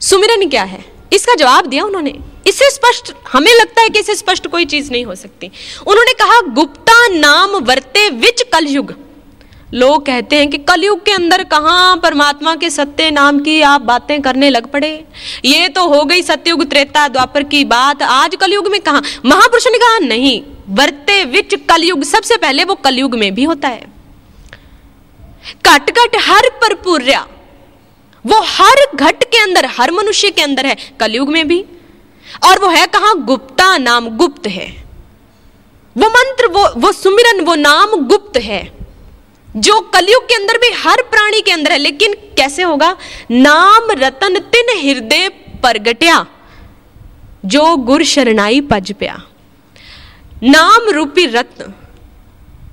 सुमिरन क्या है? इसका जवाब दिया उन्होंने। इससे स्पष्ट, हमें लगता है कि इससे स्पष्ट कोई चीज़ नहीं हो सकती। उन्होंने कहा, गुप्ता नाम वर्ते विच कलयुग। लोग कहते हैं कि कलयुग के अंदर कहाँ परमात्मा के सत्य नाम की आप बातें करने लग पड़े? ये तो हो गई सत्ययुग त्रेता द्वापर की बात। आज कलयुग में कहा? महापुरुष ने कहा, नहीं, वर्ते विच कलयुग। सबसे पहले वो कलयुग में भी होता है। कट कट हर पर पूर्या वो हर घट के अंदर, हर मनुष्य के अंदर है कलयुग में भी। और वो है कहा? गुप्ता नाम गुप्त है। वो मंत्र, वो वो सुमिरन, वो नाम गुप्त है। जो कलयुग के अंदर भी हर प्राणी के अंदर है, लेकिन कैसे होगा? नाम रतन तिन हृदय परगट्या, जो गुर शरणाई पज प्या। नाम रूपी रत्न,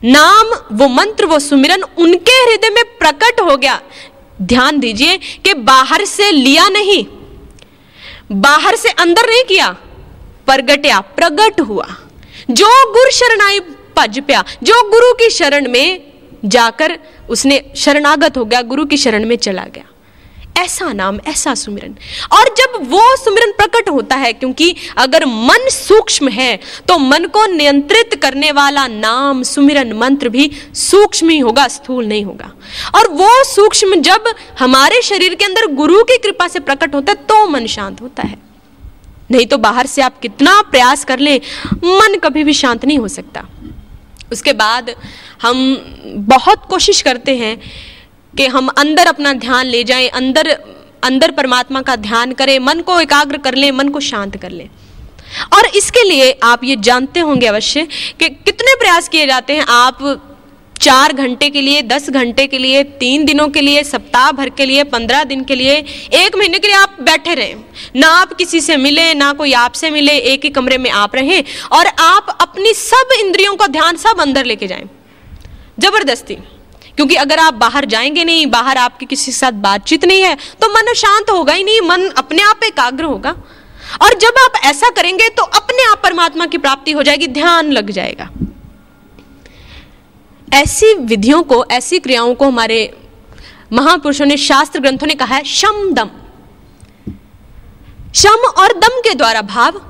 नाम वो मंत्र, वो सुमिरन, उनके हृदय में प्रकट हो गया। ध्यान दीजिए कि बाहर से लिया नहीं, बाहर से अंदर नहीं किया, प्रगट्या, प्रगट हुआ। जो गुरु शरणाई पज प्या, जो गुरु की शरण में जाकर उसने शरणागत हो गया, गुरु की शरण में चला गया। ऐसा नाम, ऐसा सुमिरन। और जब वो सुमिरन प्रकट होता है, क्योंकि अगर मन सूक्ष्म है तो मन को नियंत्रित करने वाला नाम सुमिरन मंत्र भी सूक्ष्म ही होगा, स्थूल नहीं होगा। और वो सूक्ष्म जब हमारे शरीर के अंदर गुरु की कृपा से प्रकट होता है तो मन शांत होता है। नहीं तो बाहर से आप कितना प्रयास कर ले, मन कभी भी शांत नहीं हो सकता। उसके बाद हम बहुत कोशिश करते हैं कि हम अंदर अपना ध्यान ले जाएँ, अंदर अंदर परमात्मा का ध्यान करें, मन को एकाग्र कर लें, मन को शांत कर लें। और इसके लिए आप ये जानते होंगे अवश्य कि कितने प्रयास किए जाते हैं आप चार घंटे के लिए, दस घंटे के लिए, तीन दिनों के लिए, सप्ताह भर के लिए, पंद्रह दिन के लिए, एक महीने के लिए आप बैठे रहें। ना आप किसी से मिले, ना कोई आपसे मिले, एक ही कमरे में आप रहें और आप अपनी सब इंद्रियों का ध्यान सब अंदर लेके जाएँ। ज़बरदस्ती। क्योंकि अगर आप बाहर जाएँगे नहीं, बाहर आपकी किसी के साथ बातचीत नहीं है तो मन शांत होगा ही नहीं, मन अपने आप एकाग्र होगा। और जब आप ऐसा करेंगे तो अपने आप परमात्मा की प्राप्ति हो जाएगी, ध्यान लग जाएगा। ऐसी विधियों को, ऐसी क्रियाओं को हमारे महापुरुषों ने, शास्त्र ग्रंथों ने कहा है, शम दम। शम और दम के द्वारा भाव,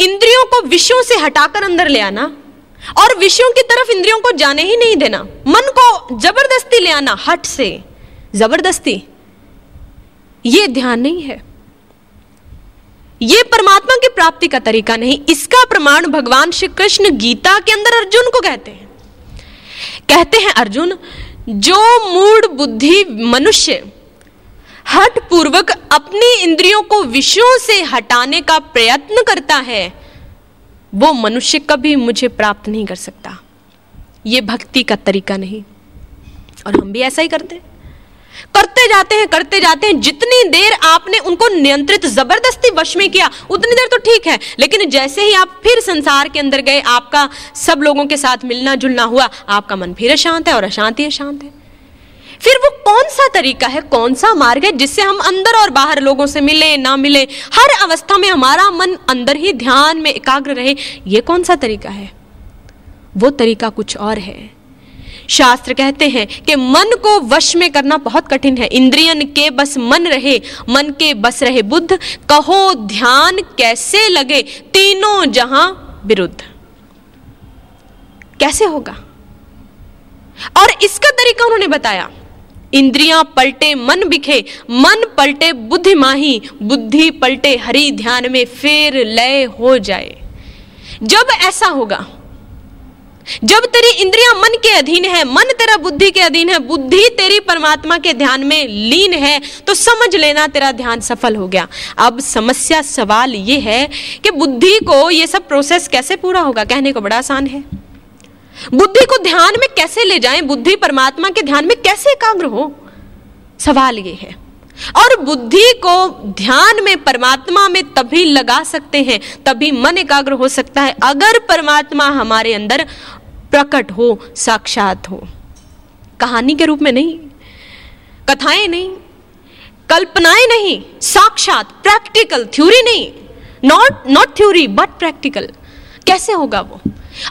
इंद्रियों को विषयों से हटाकर अंदर ले आना और विषयों की तरफ़ इंद्रियों को जाने ही नहीं देना। मन को ज़बरदस्ती ले आना, हट से। ज़बरदस्ती। ये ध्यान नहीं है। ये परमात्मा की प्राप्ति का तरीका नहीं। इसका प्रमाण भगवान श्री कृष्ण गीता के अंदर अर्जुन को कहते हैं। कहते हैं अर्जुन, जो मूड बुद्धि मनुष्य हट पूर्वक अपनी इंद्रियों को विषयों से हटाने का प्रयत्न करता है, वो मनुष्य कभी मुझे प्राप्त नहीं कर सकता। ये भक्ति का तरीका नहीं। और हम भी ऐसा ही करते। हैं करते जाते हैं, करते जाते हैं। जितनी देर आपने उनको नियंत्रित ज़बरदस्ती वश में किया, उतनी देर तो ठीक है। लेकिन जैसे ही आप फिर संसार के अंदर गए, आपका सब लोगों के साथ मिलना जुलना हुआ, आपका मन फिर अशांत है और अशांति अशांत है। फिर वो कौन सा तरीका है, कौन सा मार्ग है जिससे हम अंदर और बाहर लोगों से मिले, ना मिले? हर अवस्था में हमारा मन अंदर ही ध्यान में एकाग्र रहे। ये कौन सा तरीका है? वो तरीका कुछ और है। शास्त्र कहते हैं कि मन को वश में करना बहुत कठिन है। इंद्रियन के बस मन रहे, मन के बस रहे बुद्ध। कहो, ध्यान कैसे लगे? तीनों जहाँ विरुद्ध। कैसे होगा? और इसका तरीका उन्होंने बताया। इंद्रियाँ पलटे, मन बिखे। मन पलटे, बुद्धि माही। बुद्धि पलटे, हरि ध्यान में फेर लय हो जाए। जब ऐसा होगा जब तेरी इंद्रियाँ मन के अधीन है, मन तेरा बुद्धि के अधीन है, बुद्धि तेरी परमात्मा के ध्यान में लीन है तो समझ लेना तेरा ध्यान सफल हो गया। अब समस्या सवाल ये है कि बुद्धि को ये सब प्रोसेस कैसे पूरा होगा? कहने को बड़ा आसान है। बुद्धि को ध्यान में कैसे ले जाएँ? बुद्धि परमात्मा के ध्यान में कैसे एकाग्र हो? सवाल ये है। और बुद्धि को ध्यान में, परमात्मा में तभी लगा सकते हैं, तभी मन एकाग्र हो सकता है, अगर परमात्मा हमारे अंदर प्रकट हो, साक्षात हो। कहानी के रूप में नहीं, कथाएँ नहीं, कल्पनाएँ नहीं, साक्षात प्रैक्टिकल थ्योरी नहीं। Not not theory but practical कैसे होगा वो?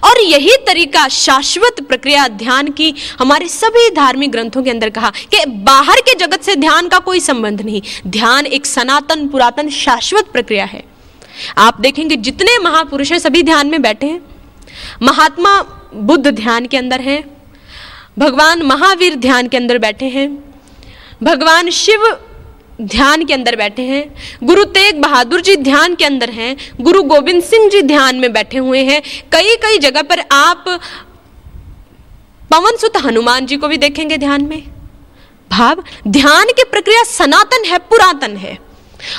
और यही तरीका शाश्वत प्रक्रिया ध्यान की हमारे सभी धार्मिक ग्रंथों के अंदर कहा कि बाहर के जगत से ध्यान का कोई संबंध नहीं। ध्यान एक सनातन, पुरातन, शाश्वत प्रक्रिया है। आप देखेंगे जितने महापुरुष हैं, सभी ध्यान में बैठे हैं। महात्मा बुद्ध ध्यान के अंदर हैं। भगवान महावीर ध्यान के अंदर बैठे हैं। भगवान शिव ध्यान के अंदर बैठे हैं। गुरु तेग बहादुर जी ध्यान के अंदर हैं। गुरु गोविंद सिंह जी ध्यान में बैठे हुए हैं। कई कई जगह पर आप पवन सुत हनुमान जी को भी देखेंगे ध्यान में। भाव, ध्यान की प्रक्रिया सनातन है, पुरातन है।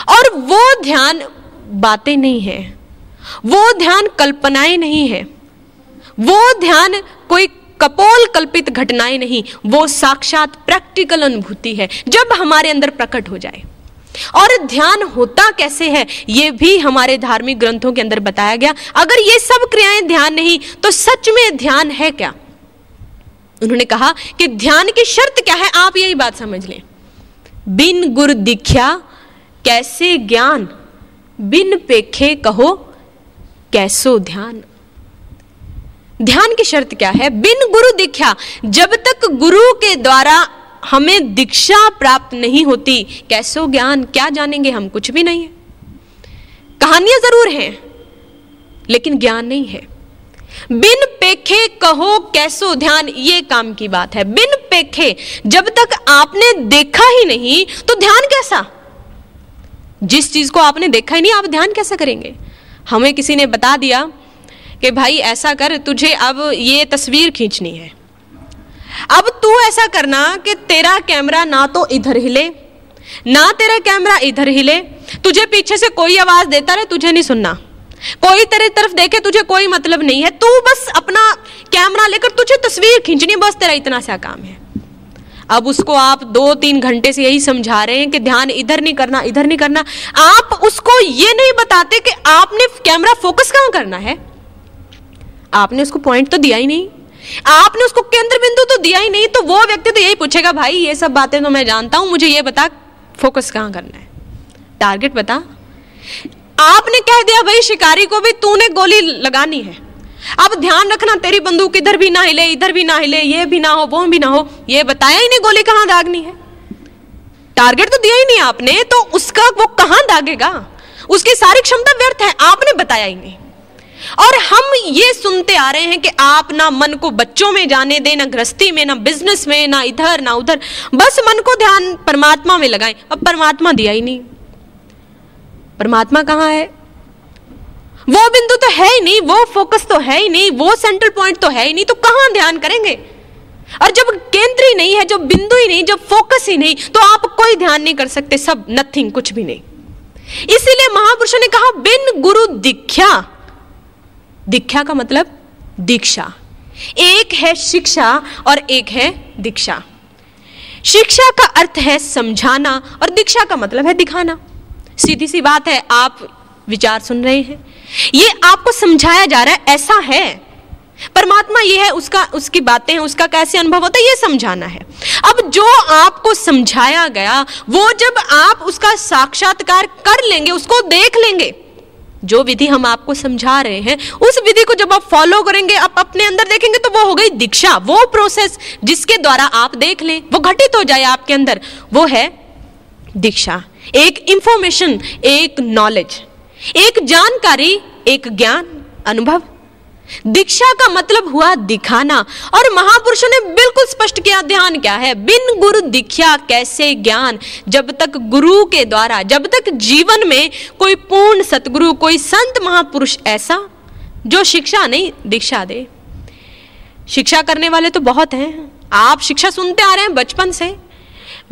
और वो ध्यान बातें नहीं है। वो ध्यान कल्पनाएँ नहीं है। वो ध्यान कोई कपोल कल्पित घटनाएँ नहीं, वो साक्षात प्रैक्टिकल अनुभूति है, जब हमारे अंदर प्रकट हो जाए। और ध्यान होता कैसे है, ये भी हमारे धार्मिक ग्रंथों के अंदर बताया गया। अगर ये सब क्रियाएँ ध्यान नहीं तो सच में ध्यान है क्या? उन्होंने कहा कि ध्यान की शर्त क्या है, आप यही बात समझ लें। बिन गुर दीक्षा कैसे ज्ञान? बिन पेखे कहो, कैसो ध्यान? ध्यान की शर्त क्या है? बिन गुरु दीक्षा, जब तक गुरु के द्वारा हमें दीक्षा प्राप्त नहीं होती, कैसो ज्ञान, क्या जानेंगे हम? कुछ भी नहीं है। कहानियाँ ज़रूर हैं, लेकिन ज्ञान नहीं है। बिन पेखे कहो कैसो ध्यान, ये काम की बात है। बिन पेखे, जब तक आपने देखा ही नहीं तो ध्यान कैसा? जिस चीज़ को आपने देखा ही नहीं, आप ध्यान कैसे करेंगे? हमें किसी ने बता दिया कि भाई ऐसा कर, तुझे अब ये तस्वीर खींचनी है। अब तू ऐसा करना कि तेरा कैमरा ना तो इधर हिले, ना तेरा कैमरा इधर हिले। तुझे पीछे से कोई आवाज़ देता रहे, तुझे नहीं सुनना। कोई तेरे तरफ़ देखे, तुझे कोई मतलब नहीं है। तू बस अपना कैमरा लेकर तुझे तस्वीर खींचनी, बस तेरा इतना सा काम है। अब उसको आप दो तीन घंटे से यही समझा रहे हैं कि ध्यान इधर नहीं करना, इधर नहीं करना। आप उसको ये नहीं बताते कि आपने कैमरा फोकस कहाँ करना है? आपने उसको पॉइंट तो दिया ही नहीं। आपने उसको केंद्र बिंदु तो दिया ही नहीं तो वो व्यक्ति तो यही पूछेगा, भाई, ये सब बातें तो मैं जानता हूँ, मुझे ये बता फोकस कहाँ करना है? टारगेट बता। आपने कह दिया, भाई, शिकारी को भी तूने गोली लगानी है। अब ध्यान रखना, तेरी बंदूक इधर भी ना हिले, इधर भी ना हिले, ये भी ना हो, वो भी ना हो, ये बताया ही नहीं गोली कहाँ दागनी है। टारगेट तो दिया ही नहीं आपने तो उसका वो कहाँ दागेगा? उसकी सारी क्षमता व्यर्थ है, आपने बताया ही नहीं। और हम ये सुनते आ रहे हैं कि आप ना मन को बच्चों में जाने दें, ना गृहस्थी में, ना बिज़नेस में, ना इधर, ना उधर। बस मन को ध्यान परमात्मा में लगाएँ। अब परमात्मा दिया ही नहीं। परमात्मा कहाँ है? वो बिंदु तो है ही नहीं, वो फोकस तो है ही नहीं, वो सेंट्रल पॉइंट तो है ही नहीं तो कहाँ ध्यान करेंगे? और जब केंद्र ही नहीं है, जब बिंदु ही नहीं, जब फोकस ही नहीं तो आप कोई ध्यान नहीं कर सकते, सब नथिंग कुछ भी नहीं। इसीलिए महापुरुषों ने कहा, बिन गुरु दीक्षा दीक्षा का मतलब दीक्षा। एक है शिक्षा और एक है दीक्षा। शिक्षा का अर्थ है समझाना और दीक्षा का मतलब है दिखाना। सीधी सी बात है, आप विचार सुन रहे हैं। ये आपको समझाया जा रहा है, ऐसा है। परमात्मा ये है, उसका, उसकी बातें हैं उसका कैसे अनुभव होता है, ये समझाना है। अब जो आपको समझाया गया, वो जब आप उसका साक्षात्कार कर लेंगे, उसको देख लेंगे जो विधि हम आपको समझा रहे हैं, उस विधि को जब आप फॉलो करेंगे, आप अपने अंदर देखेंगे तो वो हो गई दीक्षा, वो प्रोसेस जिसके द्वारा आप देख लें, वो घटित हो जाए आपके अंदर, वो है दीक्षा। एक इंफॉर्मेशन एक नॉलेज एक जानकारी, एक ज्ञान, अनुभव। दीक्षा का मतलब हुआ दिखाना। और महापुरुषों ने बिल्कुल स्पष्ट किया, ध्यान क्या है? बिन गुरु दीक्षा कैसे ज्ञान? जब तक गुरु के द्वारा, जब तक जीवन में कोई पूर्ण सतगुरु, कोई संत महापुरुष ऐसा, जो शिक्षा नहीं, दीक्षा दे। शिक्षा करने वाले तो बहुत हैं। आप शिक्षा सुनते आ रहे हैं बचपन से।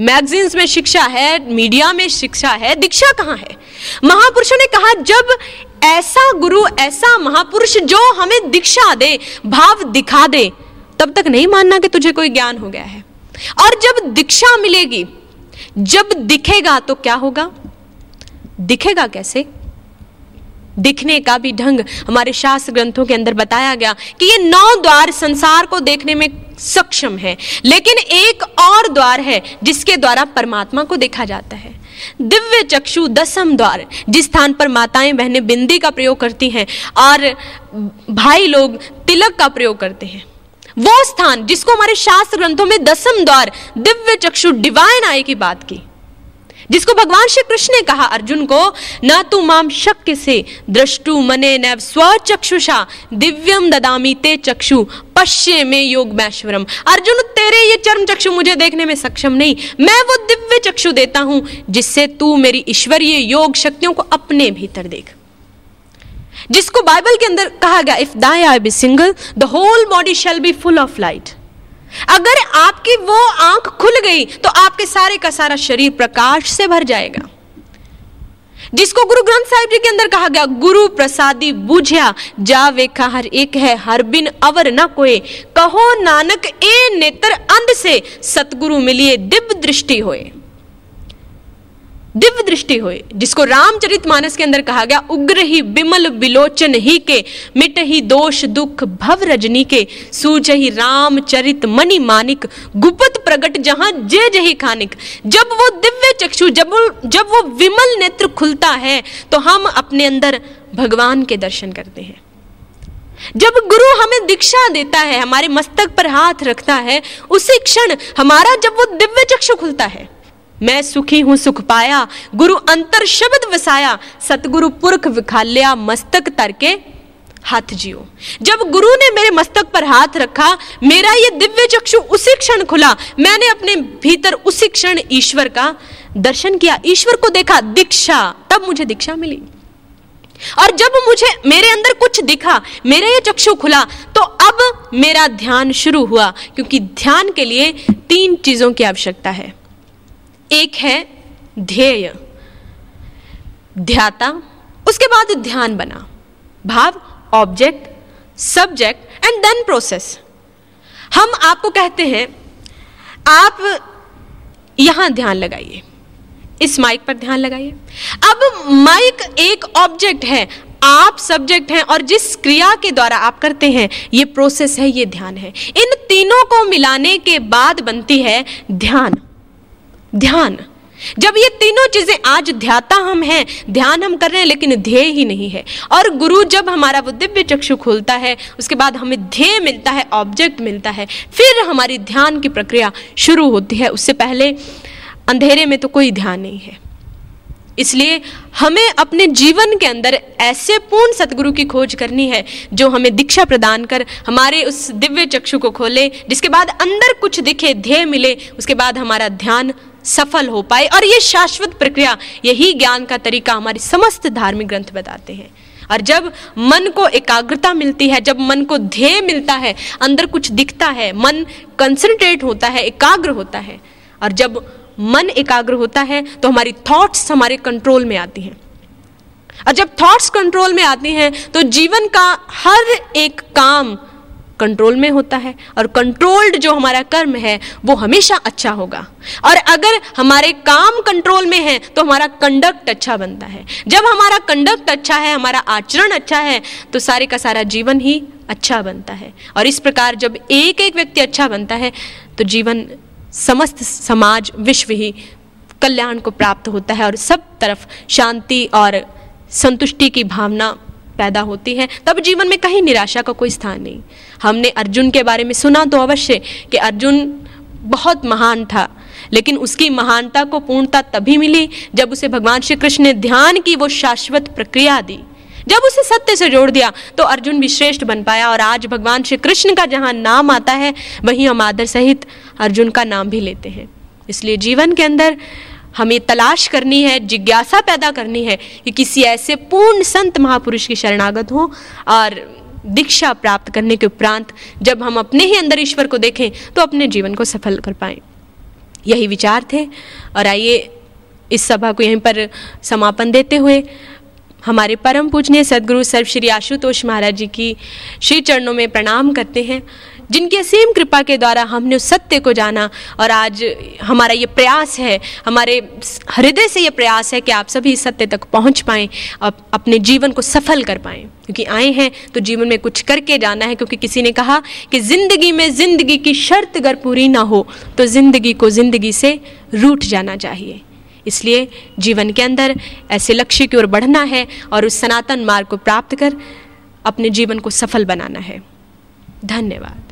मैगजीन्स में शिक्षा है, मीडिया में शिक्षा है, दीक्षा कहाँ है? महापुरुषों ने कहा, जब ऐसा गुरु, ऐसा महापुरुष जो हमें दीक्षा दे, भाव दिखा दे, तब तक नहीं मानना कि तुझे कोई ज्ञान हो गया है। और जब दीक्षा मिलेगी, जब दिखेगा तो क्या होगा? दिखेगा कैसे? दिखने का भी ढंग हमारे शास्त्र ग्रंथों के अंदर बताया गया कि ये नौ द्वार संसार को देखने में सक्षम है, लेकिन एक और द्वार है जिसके द्वारा परमात्मा को देखा जाता है। दिव्य चक्षु दसम द्वार, जिस स्थान पर माताएँ बहनें बिंदी का प्रयोग करती हैं और भाई लोग तिलक का प्रयोग करते हैं। वो स्थान जिसको हमारे शास्त्र ग्रंथों में दसम द्वार, दिव्य चक्षु डिवाइन आय की बात की। जिसको भगवान श्री कृष्ण ने कहा, अर्जुन को, न तू माम शक्य से दृष्टु मने नैव स्वचक्षुषा, दिव्यम ददामी ते चक्षु, पश्य में योग मैश्वरम अर्जुन, तेरे ये चर्म चक्षु मुझे देखने में सक्षम नहीं। मैं वो दिव्य चक्षु देता हूँ, जिससे तू मेरी ईश्वरीय योग शक्तियों को अपने भीतर देख। जिसको बाइबल के अंदर कहा गया, if thy eye be single, the whole body shall be full of light. अगर आपकी वो आँख खुल गई तो आपके सारे का सारा शरीर प्रकाश से भर जाएगा। जिसको गुरु ग्रंथ साहिब जी के अंदर कहा गया, गुरु प्रसादी बुझिया जा वेखा हर एक है, हर बिन अवर न कोई कहो नानक, ए नेत्र अंध से सतगुरु मिलिए, दिव्य दृष्टि होए। दिव्य दृष्टि हुई जिसको रामचरित मानस के अंदर कहा गया, उग्र ही बिमल बिलोचन ही के, मिट ही दोष दुख भव रजनी के, सूझ ही रामचरित मणि मानिक, गुपत प्रगट जहाँ जय जही खानिक। जब वो दिव्य चक्षु, जब जब वो विमल नेत्र खुलता है तो हम अपने अंदर भगवान के दर्शन करते हैं। जब गुरु हमें दीक्षा देता है, हमारे मस्तक पर हाथ रखता है, उसी क्षण हमारा जब वो दिव्य चक्षु खुलता है मैं सुखी हूँ, सुख पाया, गुरु अंतर शब्द वसाया, सतगुरु पुरख विखाल्या मस्तक तर के हाथ जियो। जब गुरु ने मेरे मस्तक पर हाथ रखा, मेरा ये दिव्य चक्षु उसी क्षण खुला। मैंने अपने भीतर उसी क्षण ईश्वर का दर्शन किया। ईश्वर को देखा, दीक्षा, तब मुझे दीक्षा मिली। और जब मुझे, मेरे अंदर कुछ दिखा, मेरा ये चक्षु खुला तो अब मेरा ध्यान शुरू हुआ, क्योंकि ध्यान के लिए तीन चीज़ों की आवश्यकता है। एक है ध्येय, ध्याता, उसके बाद ध्यान बना, भाव object subject and then process हम आपको कहते हैं, आप यहाँ ध्यान लगाइए, इस माइक पर ध्यान लगाइए। अब माइक एक ऑब्जेक्ट है, आप सब्जेक्ट हैं, और जिस क्रिया के द्वारा आप करते हैं, ये प्रोसेस है, ये ध्यान है। इन तीनों को मिलाने के बाद बनती है ध्यान। ध्यान। जब ये तीनों चीज़ें आज ध्याता हम हैं, ध्यान हम कर रहे हैं, लेकिन ध्येय ही नहीं है। और गुरु जब हमारा वो दिव्य चक्षु खोलता है, उसके बाद हमें ध्येय मिलता है ऑब्जेक्ट मिलता है, फिर हमारी ध्यान की प्रक्रिया शुरू होती है। उससे पहले अंधेरे में तो कोई ध्यान नहीं है। इसलिए हमें अपने जीवन के अंदर ऐसे पूर्ण सतगुरु की खोज करनी है, जो हमें दीक्षा प्रदान कर, हमारे उस दिव्य चक्षु को खोले, जिसके बाद अंदर कुछ दिखे, ध्येय मिले, उसके बाद हमारा ध्यान सफल हो पाए और ये शाश्वत प्रक्रिया, यही ज्ञान का तरीका हमारे समस्त धार्मिक ग्रंथ बताते हैं। और जब मन को एकाग्रता मिलती है, जब मन को ध्येय मिलता है, अंदर कुछ दिखता है, मन कंसंट्रेट होता है, एकाग्र होता है, और जब मन एकाग्र होता है तो हमारी थॉट्स हमारे कंट्रोल में आती हैं। और जब थॉट्स कंट्रोल में आती हैं तो जीवन का हर एक काम कंट्रोल में होता है और कंट्रोल्ड जो हमारा कर्म है, वो हमेशा अच्छा होगा। और अगर हमारे काम कंट्रोल में है तो हमारा कंडक्ट अच्छा बनता है। जब हमारा कंडक्ट अच्छा है, हमारा आचरण अच्छा है तो सारे का सारा जीवन ही अच्छा बनता है। और इस प्रकार जब एक एक व्यक्ति अच्छा बनता है तो जीवन समस्त समाज, विश्व ही कल्याण को प्राप्त होता है और सब तरफ़ शांति और संतुष्टि की भावना पैदा होती है, तब जीवन में कहीं निराशा का कोई स्थान नहीं। हमने अर्जुन के बारे में सुना तो अवश्य कि अर्जुन बहुत महान था, लेकिन उसकी महानता को पूर्णता तभी मिली जब उसे भगवान श्री कृष्ण ने ध्यान की वो शाश्वत प्रक्रिया दी। जब उसे सत्य से जोड़ दिया तो अर्जुन भी श्रेष्ठ बन पाया और आज भगवान श्री कृष्ण का जहाँ नाम आता है, वहीं हम आदर सहित अर्जुन का नाम भी लेते हैं। इसलिए जीवन के अंदर हमें तलाश करनी है, जिज्ञासा पैदा करनी है कि किसी ऐसे पूर्ण संत महापुरुष की शरणागत हो और दीक्षा प्राप्त करने के उपरांत जब हम अपने ही अंदर ईश्वर को देखें तो अपने जीवन को सफल कर पाए। यही विचार थे। और आइए इस सभा को यहीं पर समापन देते हुए हमारे परम पूजनीय सदगुरु सर्व श्री आशुतोष महाराज जी की श्री चरणों में प्रणाम करते हैं। जिनकी असीम कृपा के द्वारा हमने उस सत्य को जाना और आज हमारा ये प्रयास है, हमारे हृदय से ये प्रयास है कि आप सभी सत्य तक पहुँच पाएँ अपने जीवन को सफल कर पाएँ। क्योंकि आए हैं तो जीवन में कुछ करके जाना है, क्योंकि किसी ने कहा कि ज़िंदगी में ज़िंदगी की शर्त अगर पूरी ना हो तो ज़िंदगी को ज़िंदगी से रूठ जाना चाहिए। इसलिए जीवन के अंदर ऐसे लक्ष्य की ओर बढ़ना है और उस सनातन मार्ग को प्राप्त कर अपने जीवन को सफल बनाना है। धन्यवाद।